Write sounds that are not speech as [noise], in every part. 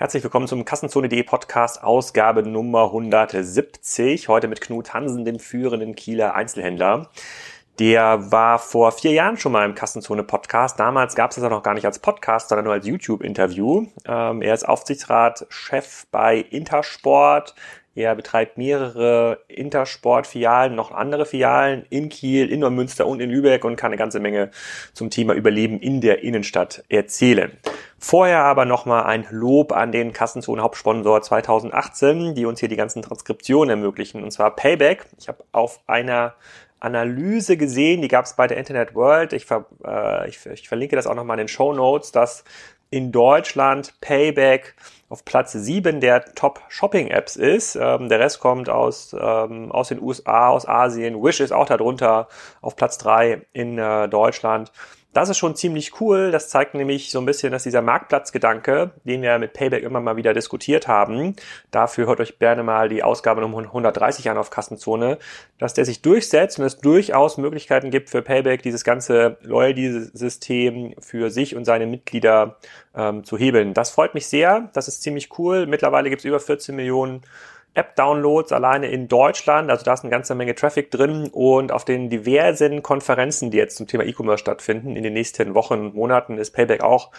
Herzlich willkommen zum Kassenzone.de Podcast, Ausgabe Nummer 170. Heute mit Knut Hansen, dem führenden Kieler Einzelhändler. Der war vor vier Jahren schon mal im Kassenzone Podcast. Damals gab es das ja noch gar nicht als Podcast, sondern nur als YouTube-Interview. Ähm, er ist Aufsichtsratschef bei Intersport, er betreibt mehrere Intersport-Filialen, noch andere Filialen in Kiel, in Neumünster und in Lübeck und kann eine ganze Menge zum Thema Überleben in der Innenstadt erzählen. Vorher aber nochmal ein Lob an den Kassenzone-Hauptsponsor 2018, die uns hier die ganzen Transkriptionen ermöglichen, und zwar Payback. Ich habe auf einer Analyse gesehen, die gab es bei der Internet World. Ich, ver, äh, ich, ich verlinke das auch nochmal in den Show Notes, dass in Deutschland Payback auf Platz 7 der Top-Shopping-Apps ist. Ähm, der Rest kommt aus, ähm, aus den USA, aus Asien. Wish ist auch darunter auf Platz 3 in äh, Deutschland. Das ist schon ziemlich cool. Das zeigt nämlich so ein bisschen, dass dieser Marktplatzgedanke, den wir mit Payback immer mal wieder diskutiert haben, dafür hört euch gerne mal die Ausgabe Nummer 130 an auf Kassenzone, dass der sich durchsetzt und es durchaus Möglichkeiten gibt für Payback, dieses ganze Loyalty-System für sich und seine Mitglieder ähm, zu hebeln. Das freut mich sehr. Das ist ziemlich cool. Mittlerweile gibt es über 14 Millionen App-Downloads alleine in Deutschland. Also da ist eine ganze Menge Traffic drin und auf den diversen Konferenzen, die jetzt zum Thema E-Commerce stattfinden, in den nächsten Wochen und Monaten ist Payback auch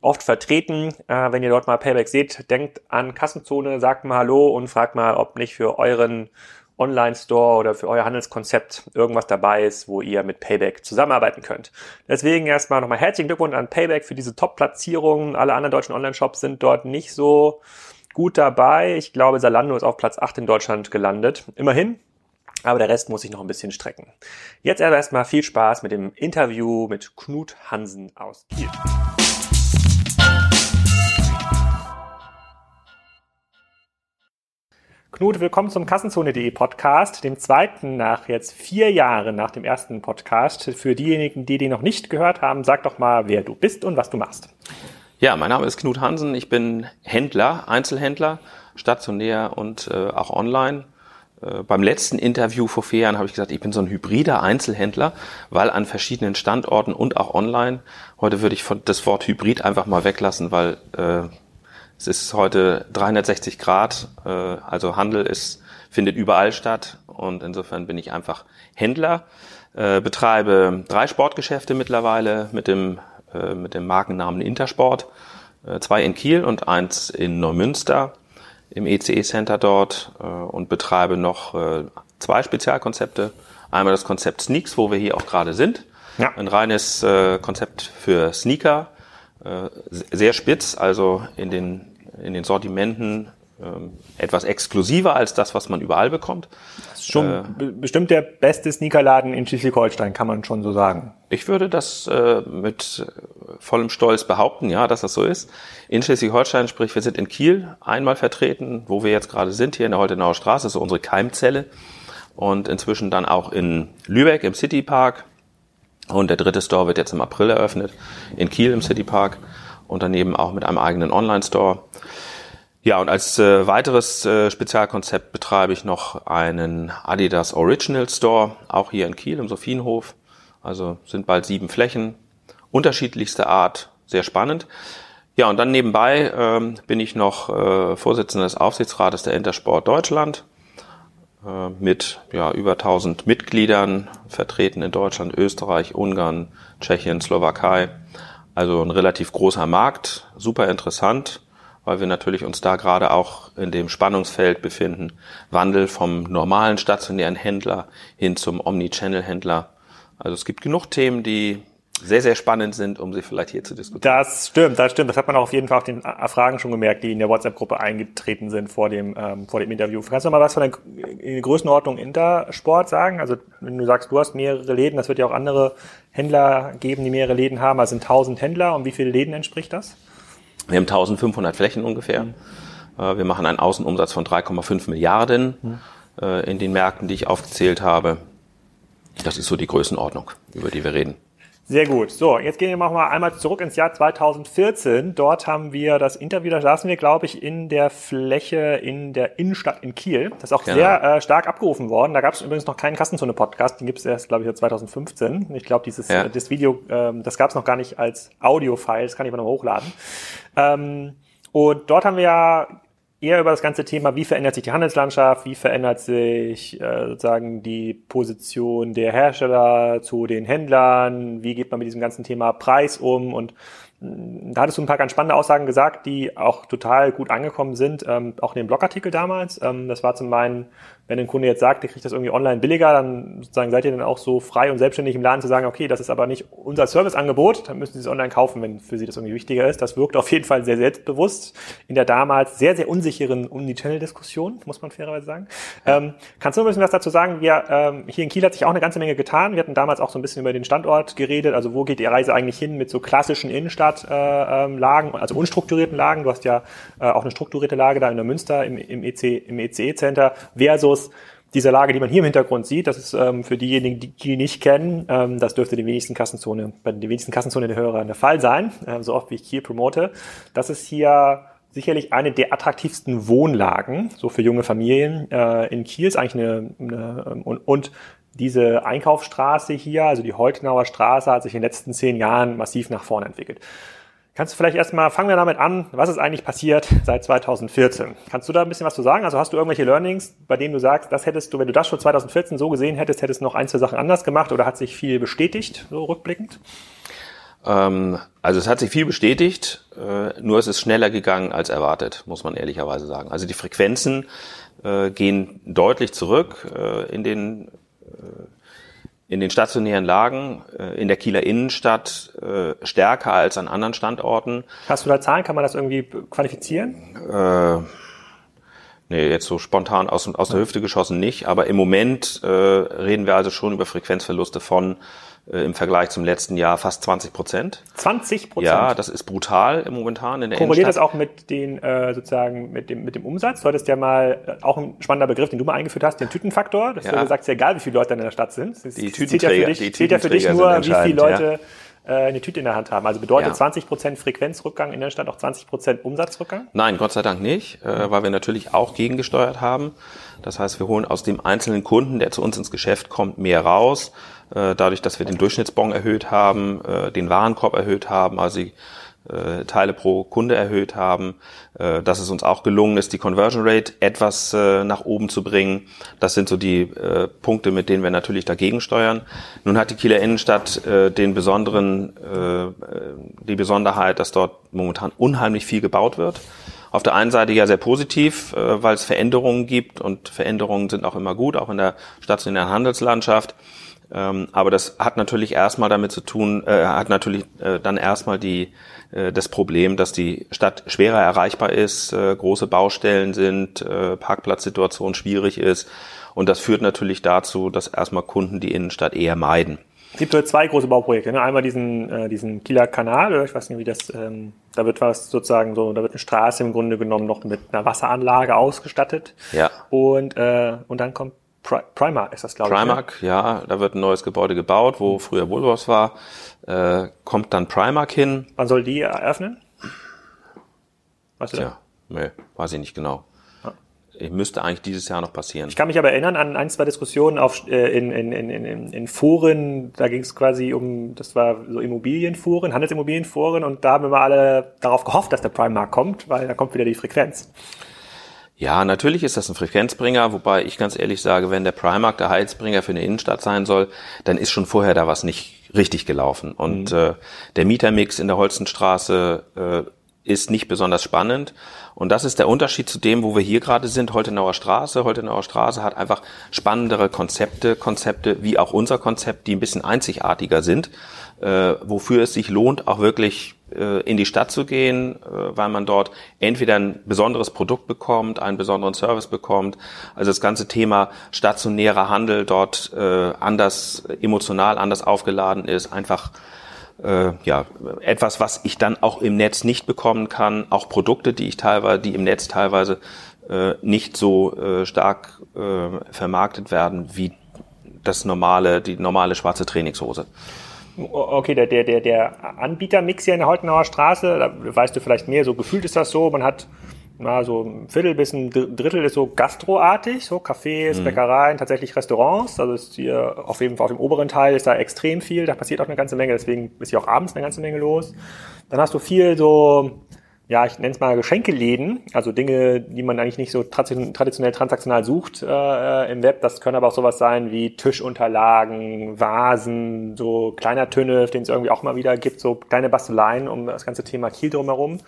oft vertreten. Äh, wenn ihr dort mal Payback seht, denkt an Kassenzone, sagt mal Hallo und fragt mal, ob nicht für euren Online-Store oder für euer Handelskonzept irgendwas dabei ist, wo ihr mit Payback zusammenarbeiten könnt. Deswegen erstmal nochmal herzlichen Glückwunsch an Payback für diese Top-Platzierung. Alle anderen deutschen Online-Shops sind dort nicht so gut dabei. Ich glaube, Salando ist auf Platz 8 in Deutschland gelandet. Immerhin. Aber der Rest muss sich noch ein bisschen strecken. Jetzt erstmal viel Spaß mit dem Interview mit Knut Hansen aus Kiel. Knut, willkommen zum Kassenzone.de Podcast, dem zweiten nach jetzt vier Jahren nach dem ersten Podcast. Für diejenigen, die den noch nicht gehört haben, sag doch mal, wer du bist und was du machst. Ja, mein Name ist Knut Hansen. Ich bin Händler, Einzelhändler, stationär und äh, auch online. Äh, beim letzten Interview vor vier Jahren habe ich gesagt, ich bin so ein hybrider Einzelhändler, weil an verschiedenen Standorten und auch online. Heute würde ich von das Wort Hybrid einfach mal weglassen, weil äh, es ist heute 360 Grad, äh, also Handel ist findet überall statt und insofern bin ich einfach Händler. Äh, betreibe drei Sportgeschäfte mittlerweile mit dem äh, mit dem Markennamen Intersport. Äh, zwei in Kiel und eins in Neumünster im ECE Center dort äh, und betreibe noch zwei Spezialkonzepte. Einmal das Konzept Sneaks, wo wir hier auch gerade sind. Ja. Ein reines Konzept für Sneaker, sehr spitz, also in den, in den Sortimenten ähm, etwas exklusiver als das, was man überall bekommt. Ist schon äh, bestimmt der beste Sneakerladen in Schleswig-Holstein, kann man schon so sagen. Ich würde das äh, mit vollem Stolz behaupten, ja, dass das so ist. In Schleswig-Holstein, sprich, wir sind in Kiel einmal vertreten, wo wir jetzt gerade sind, hier in der Holtenauer Straße, so unsere Keimzelle. Und inzwischen dann auch in Lübeck im City Park. Und der dritte Store wird jetzt im April eröffnet, in Kiel im City Park. Und daneben auch mit einem eigenen Online-Store. Ja, und als äh, weiteres äh, Spezialkonzept betreibe ich noch einen Adidas Original Store, auch hier in Kiel im Sophienhof. Also sind bald sieben Flächen, unterschiedlichste Art, sehr spannend. Ja, und dann nebenbei ähm, bin ich noch äh, Vorsitzender des Aufsichtsrates der Intersport Deutschland äh, mit ja, über 1000 Mitgliedern, vertreten in Deutschland, Österreich, Ungarn, Tschechien, Slowakei. Also ein relativ großer Markt, super interessant weil wir natürlich uns da gerade auch in dem Spannungsfeld befinden. Wandel vom normalen stationären Händler hin zum Omnichannel-Händler. Also es gibt genug Themen, die sehr, sehr spannend sind, um sie vielleicht hier zu diskutieren. Das stimmt, das stimmt. Das hat man auch auf jeden Fall auf den Fragen schon gemerkt, die in der WhatsApp-Gruppe eingetreten sind vor dem, ähm, vor dem Interview. Kannst du mal was von der Größenordnung Intersport sagen? Also wenn du sagst, du hast mehrere Läden, das wird ja auch andere Händler geben, die mehrere Läden haben. Also sind 1000 Händler. Und wie viele Läden entspricht das? Wir haben 1500 Flächen ungefähr. Mhm. Wir machen einen Außenumsatz von 3,5 Milliarden mhm. Äh, in den Märkten, die ich aufgezählt habe. Das ist so die Größenordnung, über die wir reden. Sehr gut. So, jetzt gehen wir mal einmal zurück ins Jahr 2014. Dort haben wir das Interview, da saßen wir, glaube ich, in der Fläche in der Innenstadt in Kiel. Das ist auch genau. sehr äh, stark abgerufen worden. Da gab es übrigens noch keinen Kassenzone-Podcast, den gibt es erst, glaube ich, seit 2015. Ich glaube, dieses ja. das Video, ähm, das gab es noch gar nicht als Audio-File, das kann ich aber noch hochladen. Ähm, Und dort haben wir ja eher über das ganze Thema, wie verändert sich die Handelslandschaft, wie verändert sich äh, sozusagen die Position der Hersteller zu den Händlern, wie geht man mit diesem ganzen Thema Preis um und da hattest du ein paar ganz spannende Aussagen gesagt, die auch total gut angekommen sind, ähm, auch in dem Blogartikel damals. Ähm, das war zum einen, wenn ein Kunde jetzt sagt, der kriegt das irgendwie online billiger, dann sozusagen seid ihr dann auch so frei und selbstständig im Laden zu sagen, okay, das ist aber nicht unser Serviceangebot, dann müssen Sie es online kaufen, wenn für Sie das irgendwie wichtiger ist. Das wirkt auf jeden Fall sehr selbstbewusst in der damals sehr, sehr unsicheren Omnichannel-Diskussion, muss man fairerweise sagen. Ähm, kannst du ein bisschen was dazu sagen? Wir, ähm, hier in Kiel hat sich auch eine ganze Menge getan. Wir hatten damals auch so ein bisschen über den Standort geredet, also wo geht die Reise eigentlich hin mit so klassischen Innenstadt Standardlagen, äh, also unstrukturierten Lagen. Du hast ja äh, auch eine strukturierte Lage da in der Münster im, im, EC, im ECE-Center versus diese Lage, die man hier im Hintergrund sieht, das ist ähm, für diejenigen, die die nicht kennen, ähm, das dürfte die wenigsten Kassenzone, bei den wenigsten Kassenzone der Hörer der Fall sein, äh, so oft wie ich hier promote. Das ist hier sicherlich eine der attraktivsten Wohnlagen, so für junge Familien äh, in Kiel, ist eigentlich eine, eine und, und diese Einkaufsstraße hier, also die Holtenauer Straße, hat sich in den letzten zehn Jahren massiv nach vorne entwickelt. Kannst du vielleicht erstmal, fangen wir damit an, was ist eigentlich passiert seit 2014? Kannst du da ein bisschen was zu sagen? Also hast du irgendwelche Learnings, bei denen du sagst, das hättest du, wenn du das schon 2014 so gesehen hättest, hättest du noch ein, zwei Sachen anders gemacht oder hat sich viel bestätigt, so rückblickend? Ähm, also es hat sich viel bestätigt, äh, nur es ist schneller gegangen als erwartet, muss man ehrlicherweise sagen. Also die Frequenzen äh, gehen deutlich zurück äh, in den in den stationären Lagen äh, in der Kieler Innenstadt äh, stärker als an anderen Standorten. Hast du da Zahlen? Kann man das irgendwie qualifizieren? Äh, nee, jetzt so spontan aus, aus der Hüfte geschossen nicht. Aber im Moment äh, reden wir also schon über Frequenzverluste von äh, im Vergleich zum letzten Jahr fast 20 Prozent. 20 Prozent? Ja, das ist brutal im momentan in der Korreliert das auch mit den äh, sozusagen mit dem mit dem Umsatz? Du hattest ja mal äh, auch ein spannender Begriff, den du mal eingeführt hast, den Tütenfaktor. Das ja. du gesagt, ist ja egal, wie viele Leute in der Stadt sind. Das die Tütenträger, ja für dich, die zählt ja für dich nur, wie viele Leute ja. Äh, eine Tüte in der Hand haben. Also bedeutet ja. 20 Prozent Frequenzrückgang in der Stadt auch 20 Prozent Umsatzrückgang? Nein, Gott sei Dank nicht, äh, weil wir natürlich auch gegengesteuert haben. Das heißt, wir holen aus dem einzelnen Kunden, der zu uns ins Geschäft kommt, mehr raus äh, dadurch, dass wir den Durchschnittsbon erhöht haben, den Warenkorb erhöht haben, also die äh, Teile pro Kunde erhöht haben, dass es uns auch gelungen ist, die Conversion Rate etwas nach oben zu bringen. Das sind so die Punkte, mit denen wir natürlich dagegen steuern. Nun hat die Kieler Innenstadt den besonderen, die Besonderheit, dass dort momentan unheimlich viel gebaut wird. Auf der einen Seite ja sehr positiv, weil es Veränderungen gibt und Veränderungen sind auch immer gut, auch in der stationären Handelslandschaft. Ähm, aber das hat natürlich erstmal damit zu tun, äh, hat natürlich äh, dann erstmal die äh, das Problem, dass die Stadt schwerer erreichbar ist, äh, große Baustellen sind, äh, Parkplatzsituation schwierig ist und das führt natürlich dazu, dass erstmal Kunden die Innenstadt eher meiden. Es gibt zwei große Bauprojekte. Ne? Einmal diesen, äh, diesen Kieler Kanal, oder ich weiß nicht, wie das, ähm, da wird was sozusagen so, da wird eine Straße im Grunde genommen noch mit einer Wasseranlage ausgestattet. Ja. Und, äh, und dann kommt Primark ist das, glaube ich. Primark, ne? ja, da wird ein neues Gebäude gebaut, wo früher Woolworths war. Äh, kommt dann Primark hin. Wann soll die eröffnen? Weißt du ja, nee, weiß ich nicht genau. Ich müsste eigentlich dieses Jahr noch passieren. Ich kann mich aber erinnern an ein, zwei Diskussionen auf, äh, in, in, in, in, in Foren, da ging es quasi um, das war so Immobilienforen, Handelsimmobilienforen und da haben wir mal alle darauf gehofft, dass der Primark kommt, weil da kommt wieder die Frequenz. Ja, natürlich ist das ein Frequenzbringer, wobei ich ganz ehrlich sage, wenn der Primark der Heizbringer für eine Innenstadt sein soll, dann ist schon vorher da was nicht richtig gelaufen. Und mhm. äh, der Mietermix in der Holzenstraße äh, ist nicht besonders spannend. Und das ist der Unterschied zu dem, wo wir hier gerade sind, Holtenauer Straße. Holtenauer Straße hat einfach spannendere Konzepte, Konzepte wie auch unser Konzept, die ein bisschen einzigartiger sind, äh, wofür es sich lohnt, auch wirklich in die Stadt zu gehen, äh, weil man dort entweder ein besonderes Produkt bekommt, einen besonderen Service bekommt. Also das ganze Thema stationärer Handel dort äh, anders emotional anders aufgeladen ist, einfach äh, ja etwas, was ich dann auch im Netz nicht bekommen kann. Auch Produkte, die ich teilweise, die im Netz teilweise äh, nicht so äh, stark äh, vermarktet werden wie das normale, die normale schwarze Trainingshose. Okay, der, der, der, der Anbietermix hier in der Holtenauer Straße, da weißt du vielleicht mehr, so gefühlt ist das so, man hat na, so ein Viertel bis ein Drittel ist so gastroartig, so Cafés, mhm. Bäckereien, tatsächlich Restaurants. Also ist hier auf jeden Fall auf dem oberen Teil ist da extrem viel, da passiert auch eine ganze Menge, deswegen ist hier auch abends eine ganze Menge los. Dann hast du viel so ja, ich nenne es mal Geschenkeläden, also Dinge, die man eigentlich nicht so traditionell transaktional sucht äh, im Web. Das können aber auch sowas sein wie Tischunterlagen, Vasen, so kleiner Tünnel, den es irgendwie auch mal wieder gibt, so kleine Basteleien um das ganze Thema Kiel drumherum.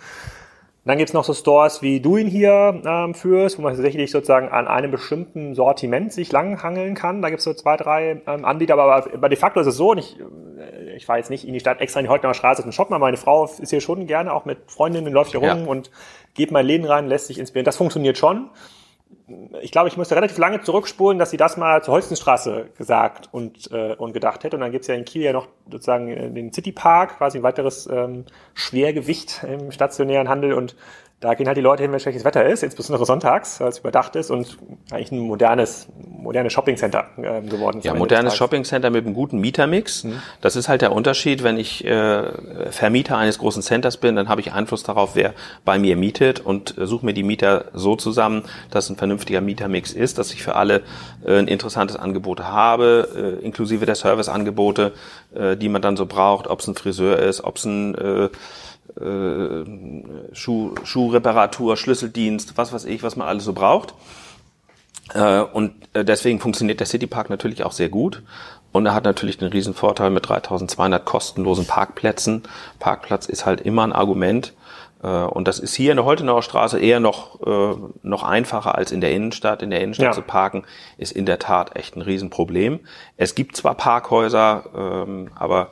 Dann gibt's noch so Stores, wie du ihn hier ähm, führst, wo man tatsächlich sozusagen an einem bestimmten Sortiment sich langhangeln kann. Da gibt's so zwei, drei ähm, Anbieter, aber, aber de facto ist es so, und ich, äh, ich fahre jetzt nicht in die Stadt extra in die Holtener Straße zum Shoppen, aber meine Frau ist hier schon gerne, auch mit Freundinnen, läuft hier rum und geht mal in Läden rein, lässt sich inspirieren. Das funktioniert schon ich glaube, ich musste relativ lange zurückspulen, dass sie das mal zur Holstenstraße gesagt und, äh, und gedacht hätte. Und dann gibt's ja in Kiel ja noch sozusagen den City Park, quasi ein weiteres ähm, Schwergewicht im stationären Handel. Und da gehen halt die Leute hin, wenn schlechtes Wetter ist, insbesondere sonntags, weil es überdacht ist und eigentlich ein modernes, modernes Shoppingcenter äh, geworden ist. Ja, modernes Shoppingcenter mit einem guten Mietermix. Mhm. Das ist halt der Unterschied, wenn ich äh, Vermieter eines großen Centers bin, dann habe ich Einfluss darauf, wer bei mir mietet und äh, suche mir die Mieter so zusammen, dass ein vernünftiger Mietermix ist, dass ich für alle äh, ein interessantes Angebot habe, äh, inklusive der Serviceangebote, äh, die man dann so braucht, ob es ein Friseur ist, ob es ein äh, äh, Schuh, Schuhreparatur, Schlüsseldienst, was weiß ich, was man alles so braucht. Äh, und äh, deswegen funktioniert der Citypark natürlich auch sehr gut. Und er hat natürlich den riesen Vorteil mit 3200 kostenlosen Parkplätzen. Parkplatz ist halt immer ein Argument. Äh, und das ist hier in der Holtenauer Straße eher noch, äh, noch einfacher als in der Innenstadt. In der Innenstadt ja. zu parken ist in der Tat echt ein Riesenproblem. Es gibt zwar Parkhäuser, ähm, aber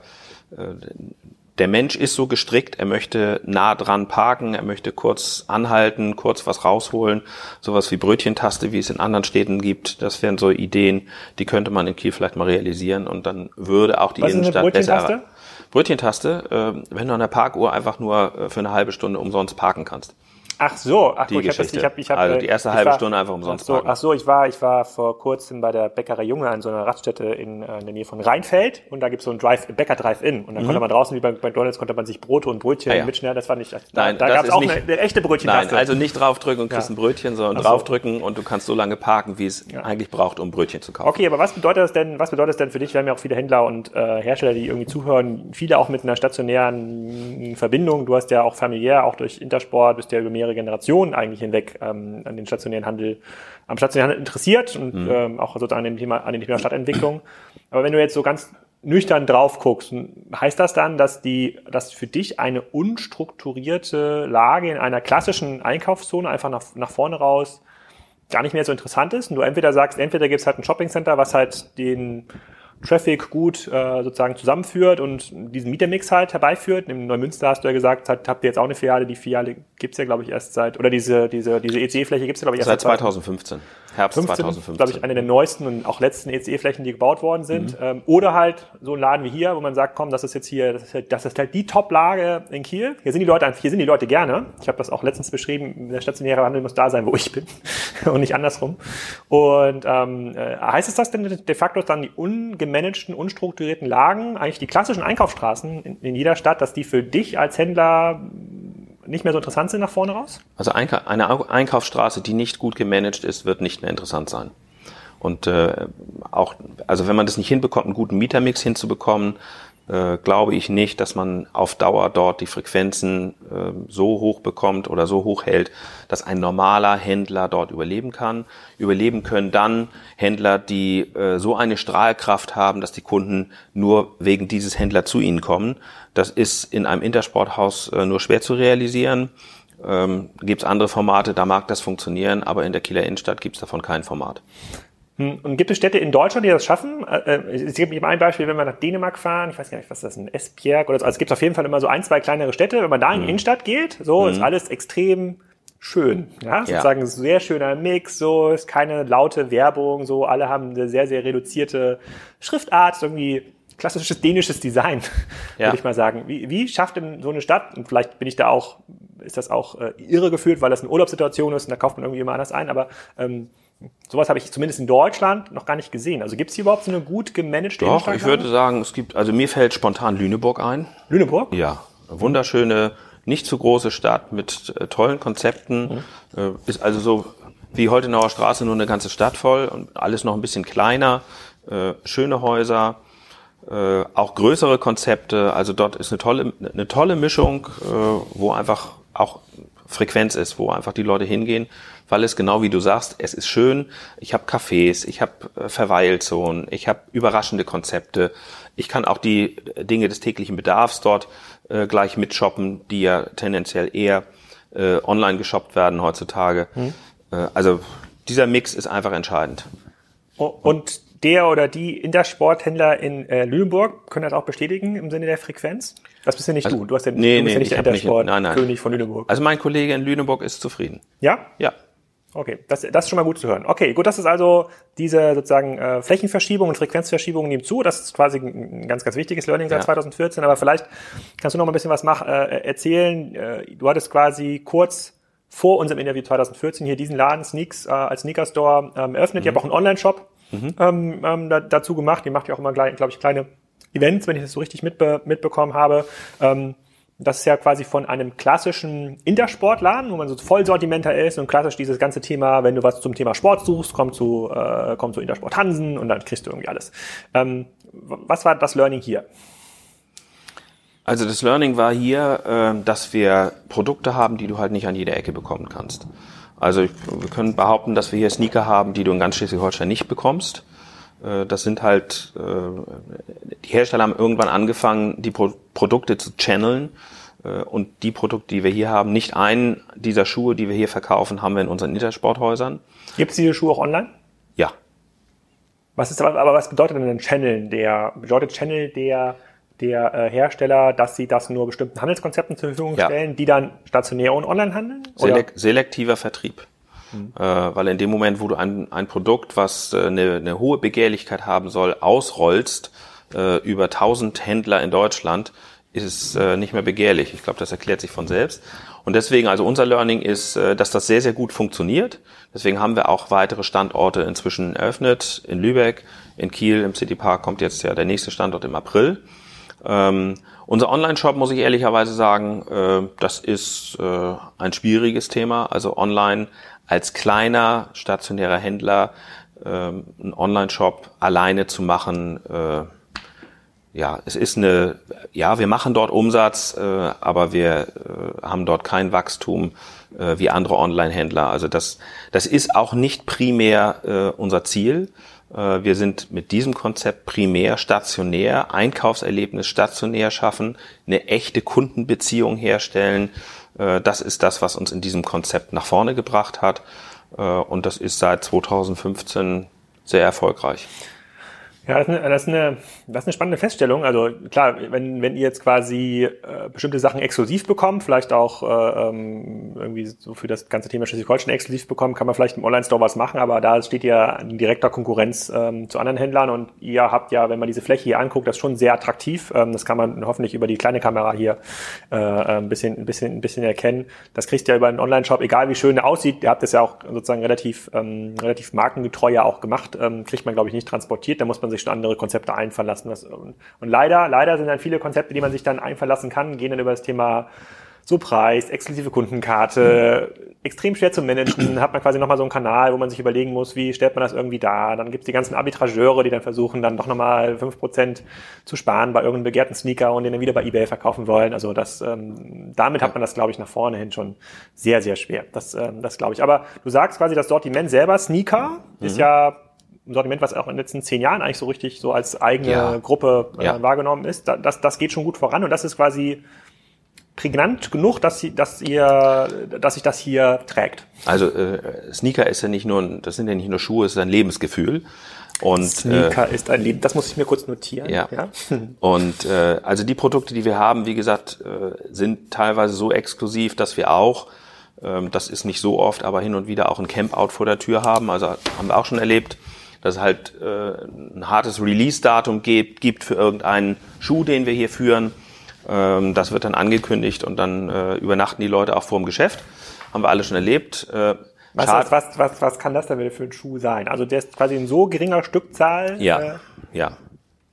der Mensch ist so gestrickt, er möchte nah dran parken, er möchte kurz anhalten, kurz was rausholen, sowas wie Brötchentaste, wie es in anderen Städten gibt. Das wären so Ideen, die könnte man in Kiel vielleicht mal realisieren und dann würde auch die was Innenstadt ist besser. Brötchentaste, äh, wenn du an der Parkuhr einfach nur äh, für eine halbe Stunde umsonst parken kannst. Ach so, ach die gut, ich habe ich hab, ich hab, Also die erste halbe war, Stunde einfach umsonst ach so, parken. Ach so, ich war, ich war vor kurzem bei der Bäckerei Junge an so einer Raststätte in, äh, in der Nähe von Rheinfeld und da gibt's so ein Drive, Bäcker Drive-In und dann mhm. konnte man draußen wie bei McDonalds konnte man sich Brote und Brötchen ah, ja. mitschneiden. Das war nicht. Nein, da, da gab's auch nicht, eine, eine, echte Brötchen. Nein, also nicht draufdrücken und kriegst ja. ein Brötchen, sondern so. draufdrücken und du kannst so lange parken, wie es ja. eigentlich braucht, um Brötchen zu kaufen. Okay, aber was bedeutet das denn? Was bedeutet das denn für dich? Wir haben ja auch viele Händler und äh, Hersteller, die irgendwie zuhören, viele auch mit einer stationären Verbindung. Du hast ja auch familiär, auch durch Intersport, bist ja über mehrere Generationen eigentlich eigentlich hinweg ähm, an den stationären Handel, am stationären Handel interessiert und mhm. ähm, auch sozusagen an dem Thema, an dem Thema Stadtentwicklung. Aber wenn du jetzt so ganz nüchtern drauf guckst, heißt das dann, dass die, dass für dich eine unstrukturierte Lage in einer klassischen Einkaufszone einfach nach, nach vorne raus gar nicht mehr so interessant ist und du entweder sagst, entweder gibt es halt ein Shoppingcenter, was halt den Traffic gut äh, sozusagen zusammenführt und diesen Mietermix halt herbeiführt. In Neumünster hast du ja gesagt, hat, habt ihr jetzt auch eine Filiale. Die Filiale gibt's ja, glaube ich, erst seit, oder diese, diese, diese ECE-Fläche gibt's ja, glaube ich, erst seit 2015. Herbst 15, 2015. glaube ich, eine der neuesten und auch letzten ECE-Flächen, die gebaut worden sind. Mhm. Ähm, oder halt so ein Laden wie hier, wo man sagt, komm, das ist jetzt hier, das ist halt, das ist halt die Top-Lage in Kiel. Hier sind die Leute, hier sind die Leute gerne. Ich habe das auch letztens beschrieben, der stationäre Handel muss da sein, wo [laughs] ich bin [laughs] und nicht andersrum. Und ähm, äh, heißt es das denn de facto dann die ungemanagten, unstrukturierten Lagen, eigentlich die klassischen Einkaufsstraßen in, in jeder Stadt, dass die für dich als Händler nicht mehr so interessant sind nach vorne raus? Also eine Einkaufsstraße, die nicht gut gemanagt ist, wird nicht mehr interessant sein. Und äh, auch, also wenn man das nicht hinbekommt, einen guten Mietermix hinzubekommen, äh, glaube ich nicht, dass man auf Dauer dort die Frequenzen äh, so hoch bekommt oder so hoch hält, dass ein normaler Händler dort überleben kann. Überleben können dann Händler, die äh, so eine Strahlkraft haben, dass die Kunden nur wegen dieses Händler zu ihnen kommen. Das ist in einem Intersporthaus äh, nur schwer zu realisieren. Ähm, gibt es andere Formate, da mag das funktionieren, aber in der Kieler Innenstadt gibt es davon kein Format. Hm, und gibt es Städte in Deutschland, die das schaffen? Es gibt eben ein Beispiel, wenn wir nach Dänemark fahren, ich weiß gar nicht, was das ist, ein Esbjerg oder so. Also es gibt auf jeden Fall immer so ein, zwei kleinere Städte. Wenn man da in die mhm. Innenstadt geht, so mhm. ist alles extrem schön. Ja, sozusagen ja. sehr schöner Mix, so ist keine laute Werbung, so alle haben eine sehr, sehr reduzierte Schriftart, irgendwie klassisches dänisches Design, [laughs] ja. würde ich mal sagen. Wie, wie schafft denn so eine Stadt, und vielleicht bin ich da auch, ist das auch äh, irre gefühlt, weil das eine Urlaubssituation ist und da kauft man irgendwie immer anders ein, aber ähm, Sowas habe ich zumindest in Deutschland noch gar nicht gesehen. Also gibt es hier überhaupt so eine gut gemanagte Doch, ich würde sagen, es gibt, also mir fällt spontan Lüneburg ein. Lüneburg? Ja, wunderschöne, nicht zu große Stadt mit äh, tollen Konzepten. Mhm. Äh, ist also so wie Holtenauer Straße nur eine ganze Stadt voll und alles noch ein bisschen kleiner. Äh, schöne Häuser, äh, auch größere Konzepte. Also dort ist eine tolle, eine tolle Mischung, äh, wo einfach auch Frequenz ist, wo einfach die Leute hingehen, weil es genau wie du sagst, es ist schön. Ich habe Cafés, ich habe äh, Verweilzonen, ich habe überraschende Konzepte. Ich kann auch die Dinge des täglichen Bedarfs dort äh, gleich mitshoppen, die ja tendenziell eher äh, online geshoppt werden heutzutage. Mhm. Äh, also dieser Mix ist einfach entscheidend. Und der oder die Intersporthändler in äh, Lüneburg können das auch bestätigen im Sinne der Frequenz? Das bist ja nicht also, du. Du, hast ja, nee, du bist nee, ja nicht der Intersport-König von Lüneburg. Also mein Kollege in Lüneburg ist zufrieden. Ja? Ja. Okay, das, das ist schon mal gut zu hören. Okay, gut, das ist also diese sozusagen äh, Flächenverschiebung und Frequenzverschiebung nehmen zu. Das ist quasi ein ganz, ganz wichtiges Learning seit ja. 2014. Aber vielleicht kannst du noch mal ein bisschen was mach, äh, erzählen. Äh, du hattest quasi kurz vor unserem Interview 2014 hier diesen Laden Sneaks äh, als Sneaker Store ähm, eröffnet. Mhm. Ihr habt auch einen Online-Shop mhm. ähm, ähm, da, dazu gemacht. Ihr macht ja auch immer, glaube ich, kleine Events, wenn ich das so richtig mitbe mitbekommen habe. Ähm, das ist ja quasi von einem klassischen Intersportladen, wo man so Vollsortimenter ist und klassisch dieses ganze Thema, wenn du was zum Thema Sport suchst, kommt zu, äh, kommt zu Intersport Hansen und dann kriegst du irgendwie alles. Ähm, was war das Learning hier? Also das Learning war hier, äh, dass wir Produkte haben, die du halt nicht an jeder Ecke bekommen kannst. Also wir können behaupten, dass wir hier Sneaker haben, die du in ganz Schleswig-Holstein nicht bekommst. Äh, das sind halt, äh, die Hersteller haben irgendwann angefangen, die Pro Produkte zu channeln. Äh, und die Produkte, die wir hier haben, nicht einen dieser Schuhe, die wir hier verkaufen, haben wir in unseren Intersporthäusern. Gibt es diese Schuhe auch online? Ja. Was ist aber, aber was bedeutet denn ein Channel? Der bedeutet Channel der der äh, Hersteller, dass sie das nur bestimmten Handelskonzepten zur Verfügung ja. stellen, die dann stationär und online handeln? Selek selektiver Vertrieb. Äh, weil in dem Moment, wo du ein, ein Produkt, was äh, eine, eine hohe Begehrlichkeit haben soll, ausrollst äh, über 1000 Händler in Deutschland, ist es äh, nicht mehr begehrlich. Ich glaube, das erklärt sich von selbst. Und deswegen, also unser Learning ist, äh, dass das sehr, sehr gut funktioniert. Deswegen haben wir auch weitere Standorte inzwischen eröffnet. In Lübeck, in Kiel, im City Park kommt jetzt ja der nächste Standort im April. Ähm, unser Online-Shop, muss ich ehrlicherweise sagen, äh, das ist äh, ein schwieriges Thema. Also online als kleiner stationärer Händler ähm, einen Online-Shop alleine zu machen, äh, ja, es ist eine, ja, wir machen dort Umsatz, äh, aber wir äh, haben dort kein Wachstum äh, wie andere Online-Händler. Also das, das ist auch nicht primär äh, unser Ziel. Äh, wir sind mit diesem Konzept primär stationär, Einkaufserlebnis stationär schaffen, eine echte Kundenbeziehung herstellen, das ist das, was uns in diesem Konzept nach vorne gebracht hat. Äh, und das ist seit 2015 sehr erfolgreich. Ja, das ist, eine, das, ist eine, das ist eine spannende Feststellung. Also klar, wenn, wenn ihr jetzt quasi äh, bestimmte Sachen exklusiv bekommt, vielleicht auch äh, ähm, irgendwie so für das ganze Thema Schleswig-Holstein exklusiv bekommt, kann man vielleicht im Online-Store was machen, aber da steht ja in direkter Konkurrenz ähm, zu anderen Händlern und ihr habt ja, wenn man diese Fläche hier anguckt, das schon sehr attraktiv. Ähm, das kann man hoffentlich über die kleine Kamera hier äh, ein, bisschen, ein, bisschen, ein bisschen erkennen. Das kriegst du ja über einen Online-Shop, egal wie schön der aussieht, ihr habt das ja auch sozusagen relativ, ähm, relativ markengetreu ja auch gemacht, ähm, kriegt man, glaube ich, nicht transportiert. Da muss man sich sich schon andere Konzepte einfallen lassen. Und, leider, leider sind dann viele Konzepte, die man sich dann einfallen lassen kann, gehen dann über das Thema so Preis, exklusive Kundenkarte, extrem schwer zu managen, [clears throat] hat man quasi nochmal so einen Kanal, wo man sich überlegen muss, wie stellt man das irgendwie da. Dann gibt's die ganzen Arbitrageure, die dann versuchen, dann doch nochmal fünf Prozent zu sparen bei irgendeinem begehrten Sneaker und den dann wieder bei Ebay verkaufen wollen. Also das, ähm, damit hat man das, glaube ich, nach vorne hin schon sehr, sehr schwer. Das, ähm, das glaube ich. Aber du sagst quasi, das Sortiment selber, Sneaker, mhm. ist ja ein Sortiment, was auch in den letzten zehn Jahren eigentlich so richtig so als eigene ja. Gruppe äh, ja. wahrgenommen ist. Das, das geht schon gut voran und das ist quasi prägnant genug, dass, sie, dass ihr, dass sich das hier trägt. Also äh, Sneaker ist ja nicht nur, das sind ja nicht nur Schuhe, es ist ein Lebensgefühl. Und, Sneaker äh, ist ein Leben, das muss ich mir kurz notieren. Ja. ja? [laughs] Und äh, also die Produkte, die wir haben, wie gesagt, äh, sind teilweise so exklusiv, dass wir auch, ähm, das ist nicht so oft, aber hin und wieder auch ein Campout vor der Tür haben. Also haben wir auch schon erlebt, dass es halt äh, ein hartes Release-Datum gibt, gibt für irgendeinen Schuh, den wir hier führen. Ähm, das wird dann angekündigt und dann äh, übernachten die Leute auch vor dem Geschäft. Haben wir alle schon erlebt. Äh, was, was, was, was, kann das denn für ein Schuh sein? Also der ist quasi in so geringer Stückzahl? Ja, äh ja.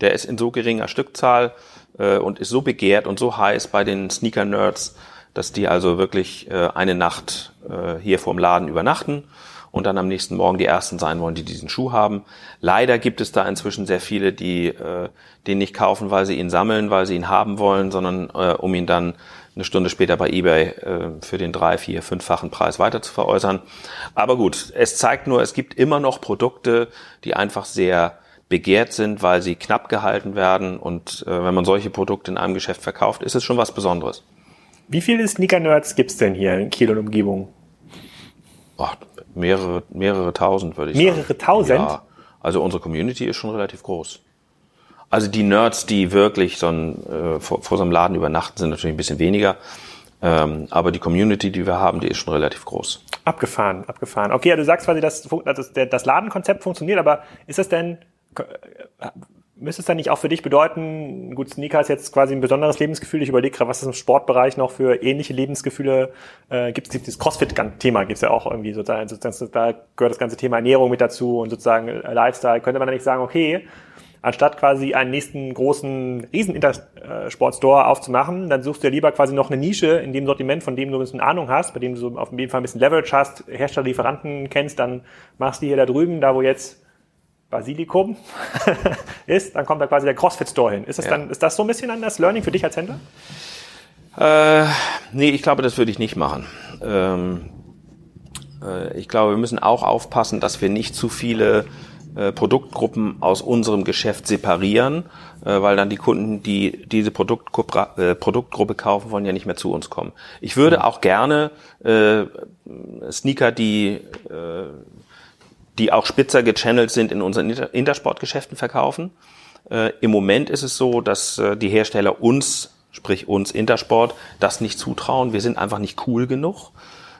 Der ist in so geringer Stückzahl äh, und ist so begehrt und so heiß bei den Sneaker-Nerds, dass die also wirklich äh, eine Nacht äh, hier vorm Laden übernachten und dann am nächsten Morgen die ersten sein wollen, die diesen Schuh haben. Leider gibt es da inzwischen sehr viele, die äh, den nicht kaufen, weil sie ihn sammeln, weil sie ihn haben wollen, sondern äh, um ihn dann eine Stunde später bei eBay äh, für den drei, vier, fünffachen Preis weiter zu veräußern. Aber gut, es zeigt nur, es gibt immer noch Produkte, die einfach sehr begehrt sind, weil sie knapp gehalten werden. Und äh, wenn man solche Produkte in einem Geschäft verkauft, ist es schon was Besonderes. Wie viele Sneaker-Nerds gibt's denn hier in Kiel und Umgebung? Ach, mehrere, mehrere tausend, würde ich mehrere sagen. Mehrere tausend? Ja, also unsere Community ist schon relativ groß. Also die Nerds, die wirklich so ein, äh, vor, vor so einem Laden übernachten, sind natürlich ein bisschen weniger. Ähm, aber die Community, die wir haben, die ist schon relativ groß. Abgefahren, abgefahren. Okay, ja, du sagst quasi, dass das, das Ladenkonzept funktioniert, aber ist das denn, äh, müsste es dann nicht auch für dich bedeuten, gut, Sneaker ist jetzt quasi ein besonderes Lebensgefühl. Ich überlege gerade, was es im Sportbereich noch für ähnliche Lebensgefühle äh, gibt. Es dieses Crossfit-Thema gibt es ja auch irgendwie sozusagen, sozusagen, da gehört das ganze Thema Ernährung mit dazu und sozusagen Lifestyle. Könnte man dann nicht sagen, okay, anstatt quasi einen nächsten großen Riesen-Intersport-Store aufzumachen, dann suchst du ja lieber quasi noch eine Nische in dem Sortiment, von dem du ein bisschen Ahnung hast, bei dem du auf jeden Fall ein bisschen Leverage hast, Hersteller, Lieferanten kennst, dann machst du hier da drüben, da wo jetzt Basilikum [laughs] ist, dann kommt da quasi der CrossFit-Store hin. Ist das, ja. dann, ist das so ein bisschen an das Learning für dich als Händler? Äh, nee, ich glaube, das würde ich nicht machen. Ähm, äh, ich glaube, wir müssen auch aufpassen, dass wir nicht zu viele äh, Produktgruppen aus unserem Geschäft separieren, äh, weil dann die Kunden, die diese Produktgruppe, äh, Produktgruppe kaufen wollen, ja nicht mehr zu uns kommen. Ich würde auch gerne äh, Sneaker, die äh, die auch spitzer gechannelt sind in unseren Intersportgeschäften verkaufen. Äh, Im Moment ist es so, dass äh, die Hersteller uns, sprich uns Intersport, das nicht zutrauen. Wir sind einfach nicht cool genug.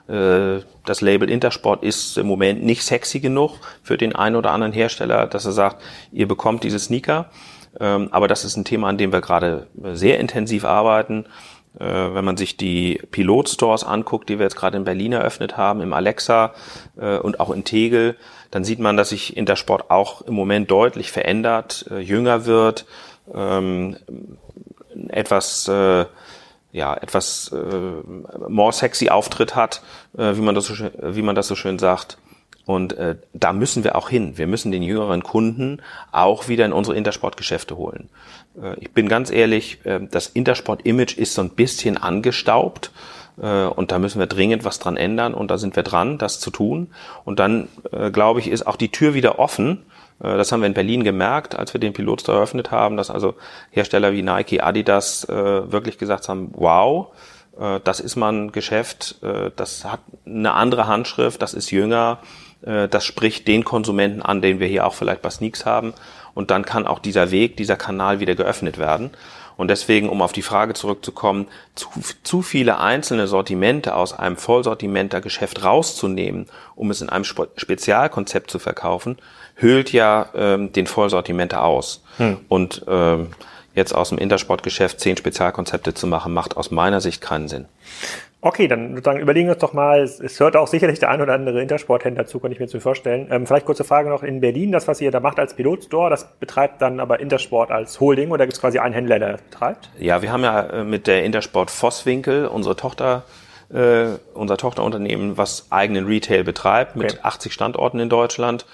Äh, das Label Intersport ist im Moment nicht sexy genug für den einen oder anderen Hersteller, dass er sagt, ihr bekommt diese Sneaker. Ähm, aber das ist ein Thema, an dem wir gerade sehr intensiv arbeiten. Äh, wenn man sich die Pilot-Stores anguckt, die wir jetzt gerade in Berlin eröffnet haben, im Alexa äh, und auch in Tegel, dann sieht man, dass sich Intersport auch im Moment deutlich verändert, jünger wird, ähm, etwas ja, etwas äh, more sexy Auftritt hat, äh, wie man das so schön, wie man das so schön sagt. Und äh, da müssen wir auch hin. Wir müssen den jüngeren Kunden auch wieder in unsere Intersport-Geschäfte holen. Äh, ich bin ganz ehrlich, äh, das Intersport-Image ist so ein bisschen angestaubt. Äh, und da müssen wir dringend was dran ändern. Und da sind wir dran, das zu tun. Und dann, glaube ich, ist auch die Tür wieder offen das haben wir in Berlin gemerkt, als wir den Pilotstore eröffnet haben, dass also Hersteller wie Nike, Adidas wirklich gesagt haben, wow, das ist mal ein Geschäft, das hat eine andere Handschrift, das ist jünger, das spricht den Konsumenten an, den wir hier auch vielleicht bei Sneaks haben. Und dann kann auch dieser Weg, dieser Kanal wieder geöffnet werden. Und deswegen, um auf die Frage zurückzukommen, zu, zu viele einzelne Sortimente aus einem Vollsortimenter-Geschäft rauszunehmen, um es in einem Spezialkonzept zu verkaufen, höhlt ja ähm, den Vollsortimenter aus. Hm. Und ähm, jetzt aus dem Intersportgeschäft zehn Spezialkonzepte zu machen, macht aus meiner Sicht keinen Sinn. Okay, dann sozusagen überlegen wir uns doch mal, es, hört auch sicherlich der ein oder andere Intersporthändler zu, kann ich mir zu vorstellen. Ähm, vielleicht kurze Frage noch in Berlin, das, was ihr da macht als Pilotstore, das betreibt dann aber Intersport als Holding oder gibt es quasi einen Händler, der das betreibt? Ja, wir haben ja äh, mit der Intersport Vosswinkel unsere Tochter äh, unser Tochterunternehmen, was eigenen Retail betreibt, mit okay. 80 Standorten in Deutschland.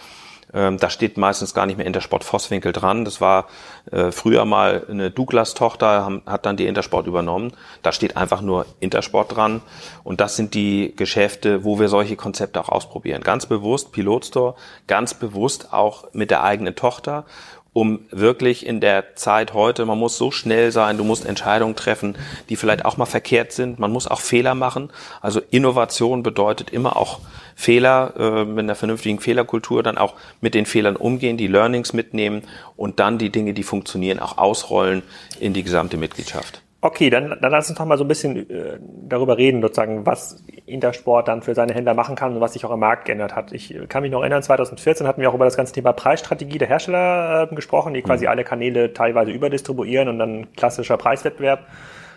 Ähm, da steht meistens gar nicht mehr Intersport Vosswinkel dran. Das war äh, früher mal eine Douglas-Tochter, hat dann die Intersport übernommen. Da steht einfach nur Intersport dran. Und das sind die Geschäfte, wo wir solche Konzepte auch ausprobieren. Ganz bewusst Pilotstore, ganz bewusst auch mit der eigenen Tochter um wirklich in der Zeit heute, man muss so schnell sein, du musst Entscheidungen treffen, die vielleicht auch mal verkehrt sind, man muss auch Fehler machen. Also Innovation bedeutet immer auch Fehler, äh, mit einer vernünftigen Fehlerkultur dann auch mit den Fehlern umgehen, die Learnings mitnehmen und dann die Dinge, die funktionieren, auch ausrollen in die gesamte Mitgliedschaft. Okay, dann, dann lass uns doch mal so ein bisschen äh, darüber reden, sozusagen, was Intersport dann für seine Händler machen kann und was sich auch im Markt geändert hat. Ich kann mich noch erinnern, 2014 hatten wir auch über das ganze Thema Preisstrategie der Hersteller äh, gesprochen, die quasi mhm. alle Kanäle teilweise überdistribuieren und dann klassischer Preiswettbewerb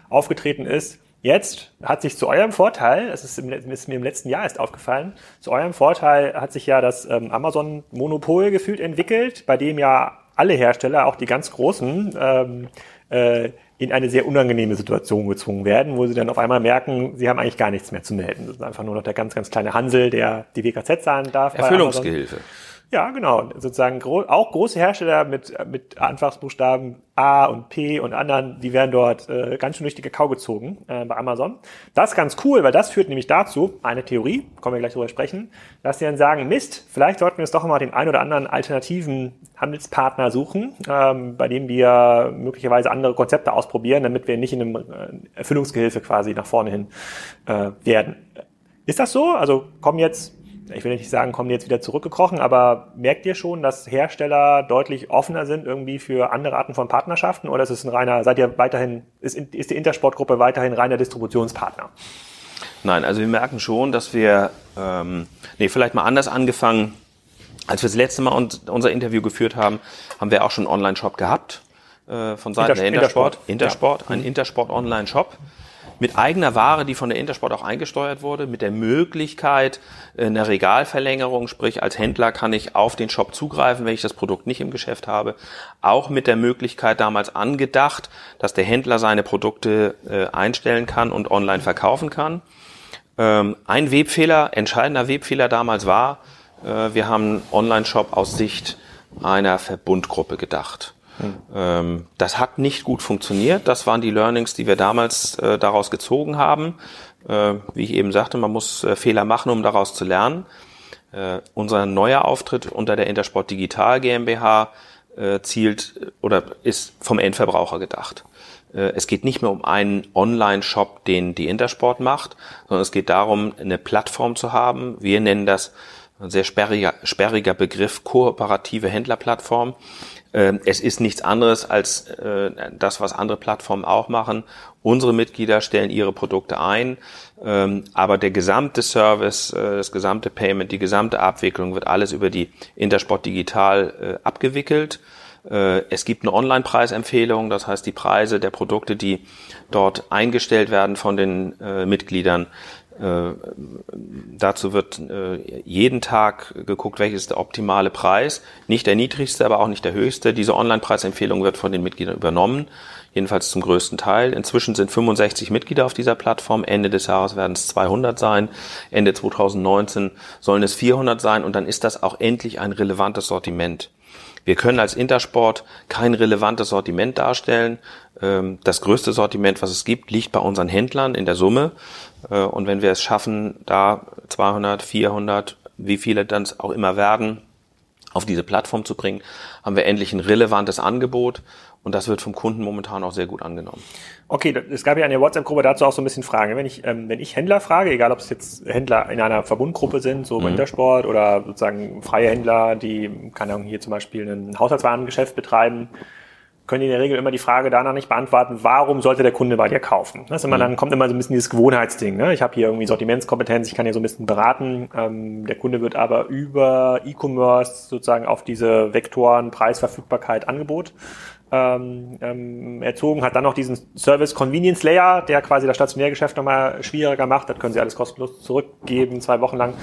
aufgetreten ist. Jetzt hat sich zu eurem Vorteil, es ist, ist, mir im letzten Jahr erst aufgefallen, zu eurem Vorteil hat sich ja das ähm, Amazon-Monopol gefühlt entwickelt, bei dem ja alle Hersteller, auch die ganz großen, ähm, äh, in eine sehr unangenehme Situation gezwungen werden, wo sie dann auf einmal merken, sie haben eigentlich gar nichts mehr zu melden. Das ist einfach nur noch der ganz, ganz kleine Hansel, der die WKZ zahlen darf. Erfüllungsgehilfe. Ja, genau. Sozusagen gro auch große Hersteller mit, mit Anfangsbuchstaben A und P und anderen, die werden dort äh, ganz schön durch die Kakao gezogen äh, bei Amazon. Das ist ganz cool, weil das führt nämlich dazu, eine Theorie, kommen wir gleich drüber sprechen, dass sie dann sagen, Mist, vielleicht sollten wir uns doch mal den ein oder anderen alternativen Handelspartner suchen, ähm, bei dem wir möglicherweise andere Konzepte ausprobieren, damit wir nicht in einem äh, Erfüllungsgehilfe quasi nach vorne hin äh, werden. Ist das so? Also kommen jetzt ich will nicht sagen, kommen die jetzt wieder zurückgekrochen, aber merkt ihr schon, dass Hersteller deutlich offener sind irgendwie für andere Arten von Partnerschaften oder ist es ein reiner, seid ihr weiterhin, ist, ist die Intersportgruppe weiterhin reiner Distributionspartner? Nein, also wir merken schon, dass wir, ähm, nee, vielleicht mal anders angefangen. Als wir das letzte Mal unser Interview geführt haben, haben wir auch schon einen Online-Shop gehabt äh, von Seiten Intersport, der Intersport. Intersport, Intersport ja. ein Intersport-Online-Shop mit eigener Ware, die von der Intersport auch eingesteuert wurde, mit der Möglichkeit äh, einer Regalverlängerung, sprich als Händler kann ich auf den Shop zugreifen, wenn ich das Produkt nicht im Geschäft habe, auch mit der Möglichkeit damals angedacht, dass der Händler seine Produkte äh, einstellen kann und online verkaufen kann. Ähm, ein Webfehler, entscheidender Webfehler damals war, äh, wir haben einen Online-Shop aus Sicht einer Verbundgruppe gedacht. Mhm. das hat nicht gut funktioniert. Das waren die Learnings, die wir damals äh, daraus gezogen haben. Äh, wie ich eben sagte, man muss äh, Fehler machen, um daraus zu lernen. Unser neuer Auftritt unter der Intersport Digital GmbH zielt oder ist vom Endverbraucher gedacht. Es geht nicht mehr um einen Online-Shop, den die Intersport macht, sondern es geht darum, eine Plattform zu haben. Wir nennen das ein sehr sperriger, sperriger Begriff, kooperative Händlerplattform es ist nichts anderes als äh, das, was andere Plattformen auch machen. Unsere Mitglieder stellen ihre Produkte ein, ähm, aber der gesamte Service, äh, das gesamte Payment, die gesamte Abwicklung wird alles über die Intersport Digital äh, abgewickelt. Es gibt eine Online-Preisempfehlung, das heißt die Preise der Produkte, die dort eingestellt werden von den Mitgliedern, äh, dazu wird äh, jeden Tag geguckt, welches ist der optimale Preis. Nicht der niedrigste, aber auch nicht der höchste. Diese Online-Preisempfehlung wird von den Mitgliedern übernommen, jedenfalls zum größten Teil. Inzwischen sind 65 Mitglieder auf dieser Plattform. Ende des Jahres werden es 200 sein. Ende 2019 sollen es 400 sein. Und dann ist das auch endlich ein relevantes Sortiment. Wir können als Intersport kein relevantes Sortiment darstellen. Ähm, das größte Sortiment, was es gibt, liegt bei unseren Händlern in der Summe. Äh, und wenn wir es schaffen, da 200, 400, wie viele dann auch immer werden, auf diese Plattform zu bringen, haben wir endlich ein relevantes Angebot und das wird vom Kunden momentan auch sehr gut angenommen. Okay, es gab ja in der WhatsApp-Gruppe dazu auch so ein bisschen Fragen. Wenn ich, ähm, wenn ich Händler frage, egal ob es jetzt Händler in einer Verbundgruppe sind, so mhm. Wintersport oder sozusagen freie Händler, die, keine Ahnung, hier zum Beispiel ein Haushaltswarengeschäft betreiben, können die in der Regel immer die Frage danach nicht beantworten, warum sollte der Kunde bei dir kaufen? Das ist immer, mhm. Dann kommt immer so ein bisschen dieses Gewohnheitsding. Ne? Ich habe hier irgendwie Sortimentskompetenz, ich kann hier so ein bisschen beraten. Ähm, der Kunde wird aber über E-Commerce sozusagen auf diese Vektoren Preis, Verfügbarkeit, Angebot ähm, ähm, erzogen, hat dann noch diesen Service Convenience Layer, der quasi das Stationärgeschäft nochmal schwieriger macht. Das können sie alles kostenlos zurückgeben, zwei Wochen lang.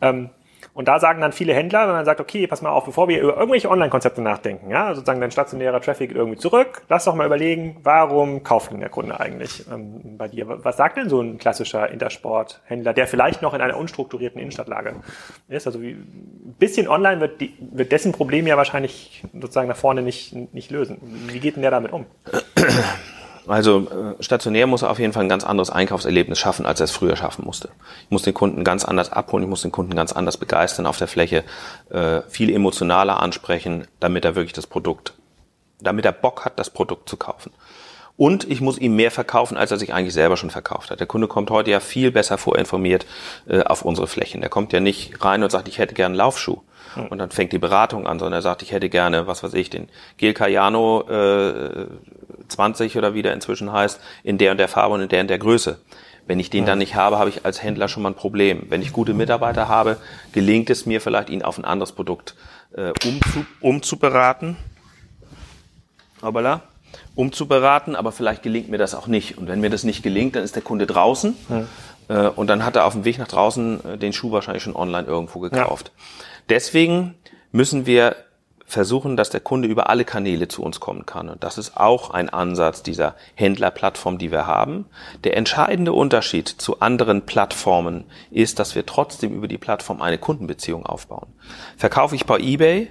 Ähm, und da sagen dann viele Händler, wenn man sagt, okay, pass mal auf, bevor wir über irgendwelche Online-Konzepte nachdenken, ja, sozusagen dein stationärer Traffic irgendwie zurück, lass doch mal überlegen, warum kauft denn der Kunde eigentlich ähm, bei dir? Was sagt denn so ein klassischer Intersport-Händler, der vielleicht noch in einer unstrukturierten Innenstadtlage ist? Also wie, ein bisschen online wird, die, wird dessen Problem ja wahrscheinlich sozusagen nach vorne nicht, nicht lösen. Wie geht denn der damit um? [clears throat] Also äh, stationär muss er auf jeden Fall ein ganz anderes Einkaufserlebnis schaffen, als er es früher schaffen musste. Ich muss den Kunden ganz anders abholen, ich muss den Kunden ganz anders begeistern auf der Fläche, äh, viel emotionaler ansprechen, damit er wirklich das Produkt, damit er Bock hat, das Produkt zu kaufen. Und ich muss ihm mehr verkaufen, als er sich eigentlich selber schon verkauft hat. Der Kunde kommt heute ja viel besser vorinformiert äh, auf unsere Flächen. Der kommt ja nicht rein und sagt, ich hätte gern einen Laufschuh. Und dann fängt die Beratung an, sondern er sagt, ich hätte gerne, was weiß ich, den Gel Cayano äh, 20 oder wie der inzwischen heißt, in der und der Farbe und in der und der Größe. Wenn ich den dann nicht habe, habe ich als Händler schon mal ein Problem. Wenn ich gute Mitarbeiter habe, gelingt es mir vielleicht, ihn auf ein anderes Produkt äh, umzu, umzuberaten. Hoppala umzuberaten, aber vielleicht gelingt mir das auch nicht. Und wenn mir das nicht gelingt, dann ist der Kunde draußen ja. Äh, und dann hat er auf dem Weg nach draußen äh, den Schuh wahrscheinlich schon online irgendwo gekauft. Ja. Deswegen müssen wir versuchen, dass der Kunde über alle Kanäle zu uns kommen kann. Und das ist auch ein Ansatz dieser Händlerplattform, die wir haben. Der entscheidende Unterschied zu anderen Plattformen ist, dass wir trotzdem über die Plattform eine Kundenbeziehung aufbauen. Verkaufe ich bei eBay,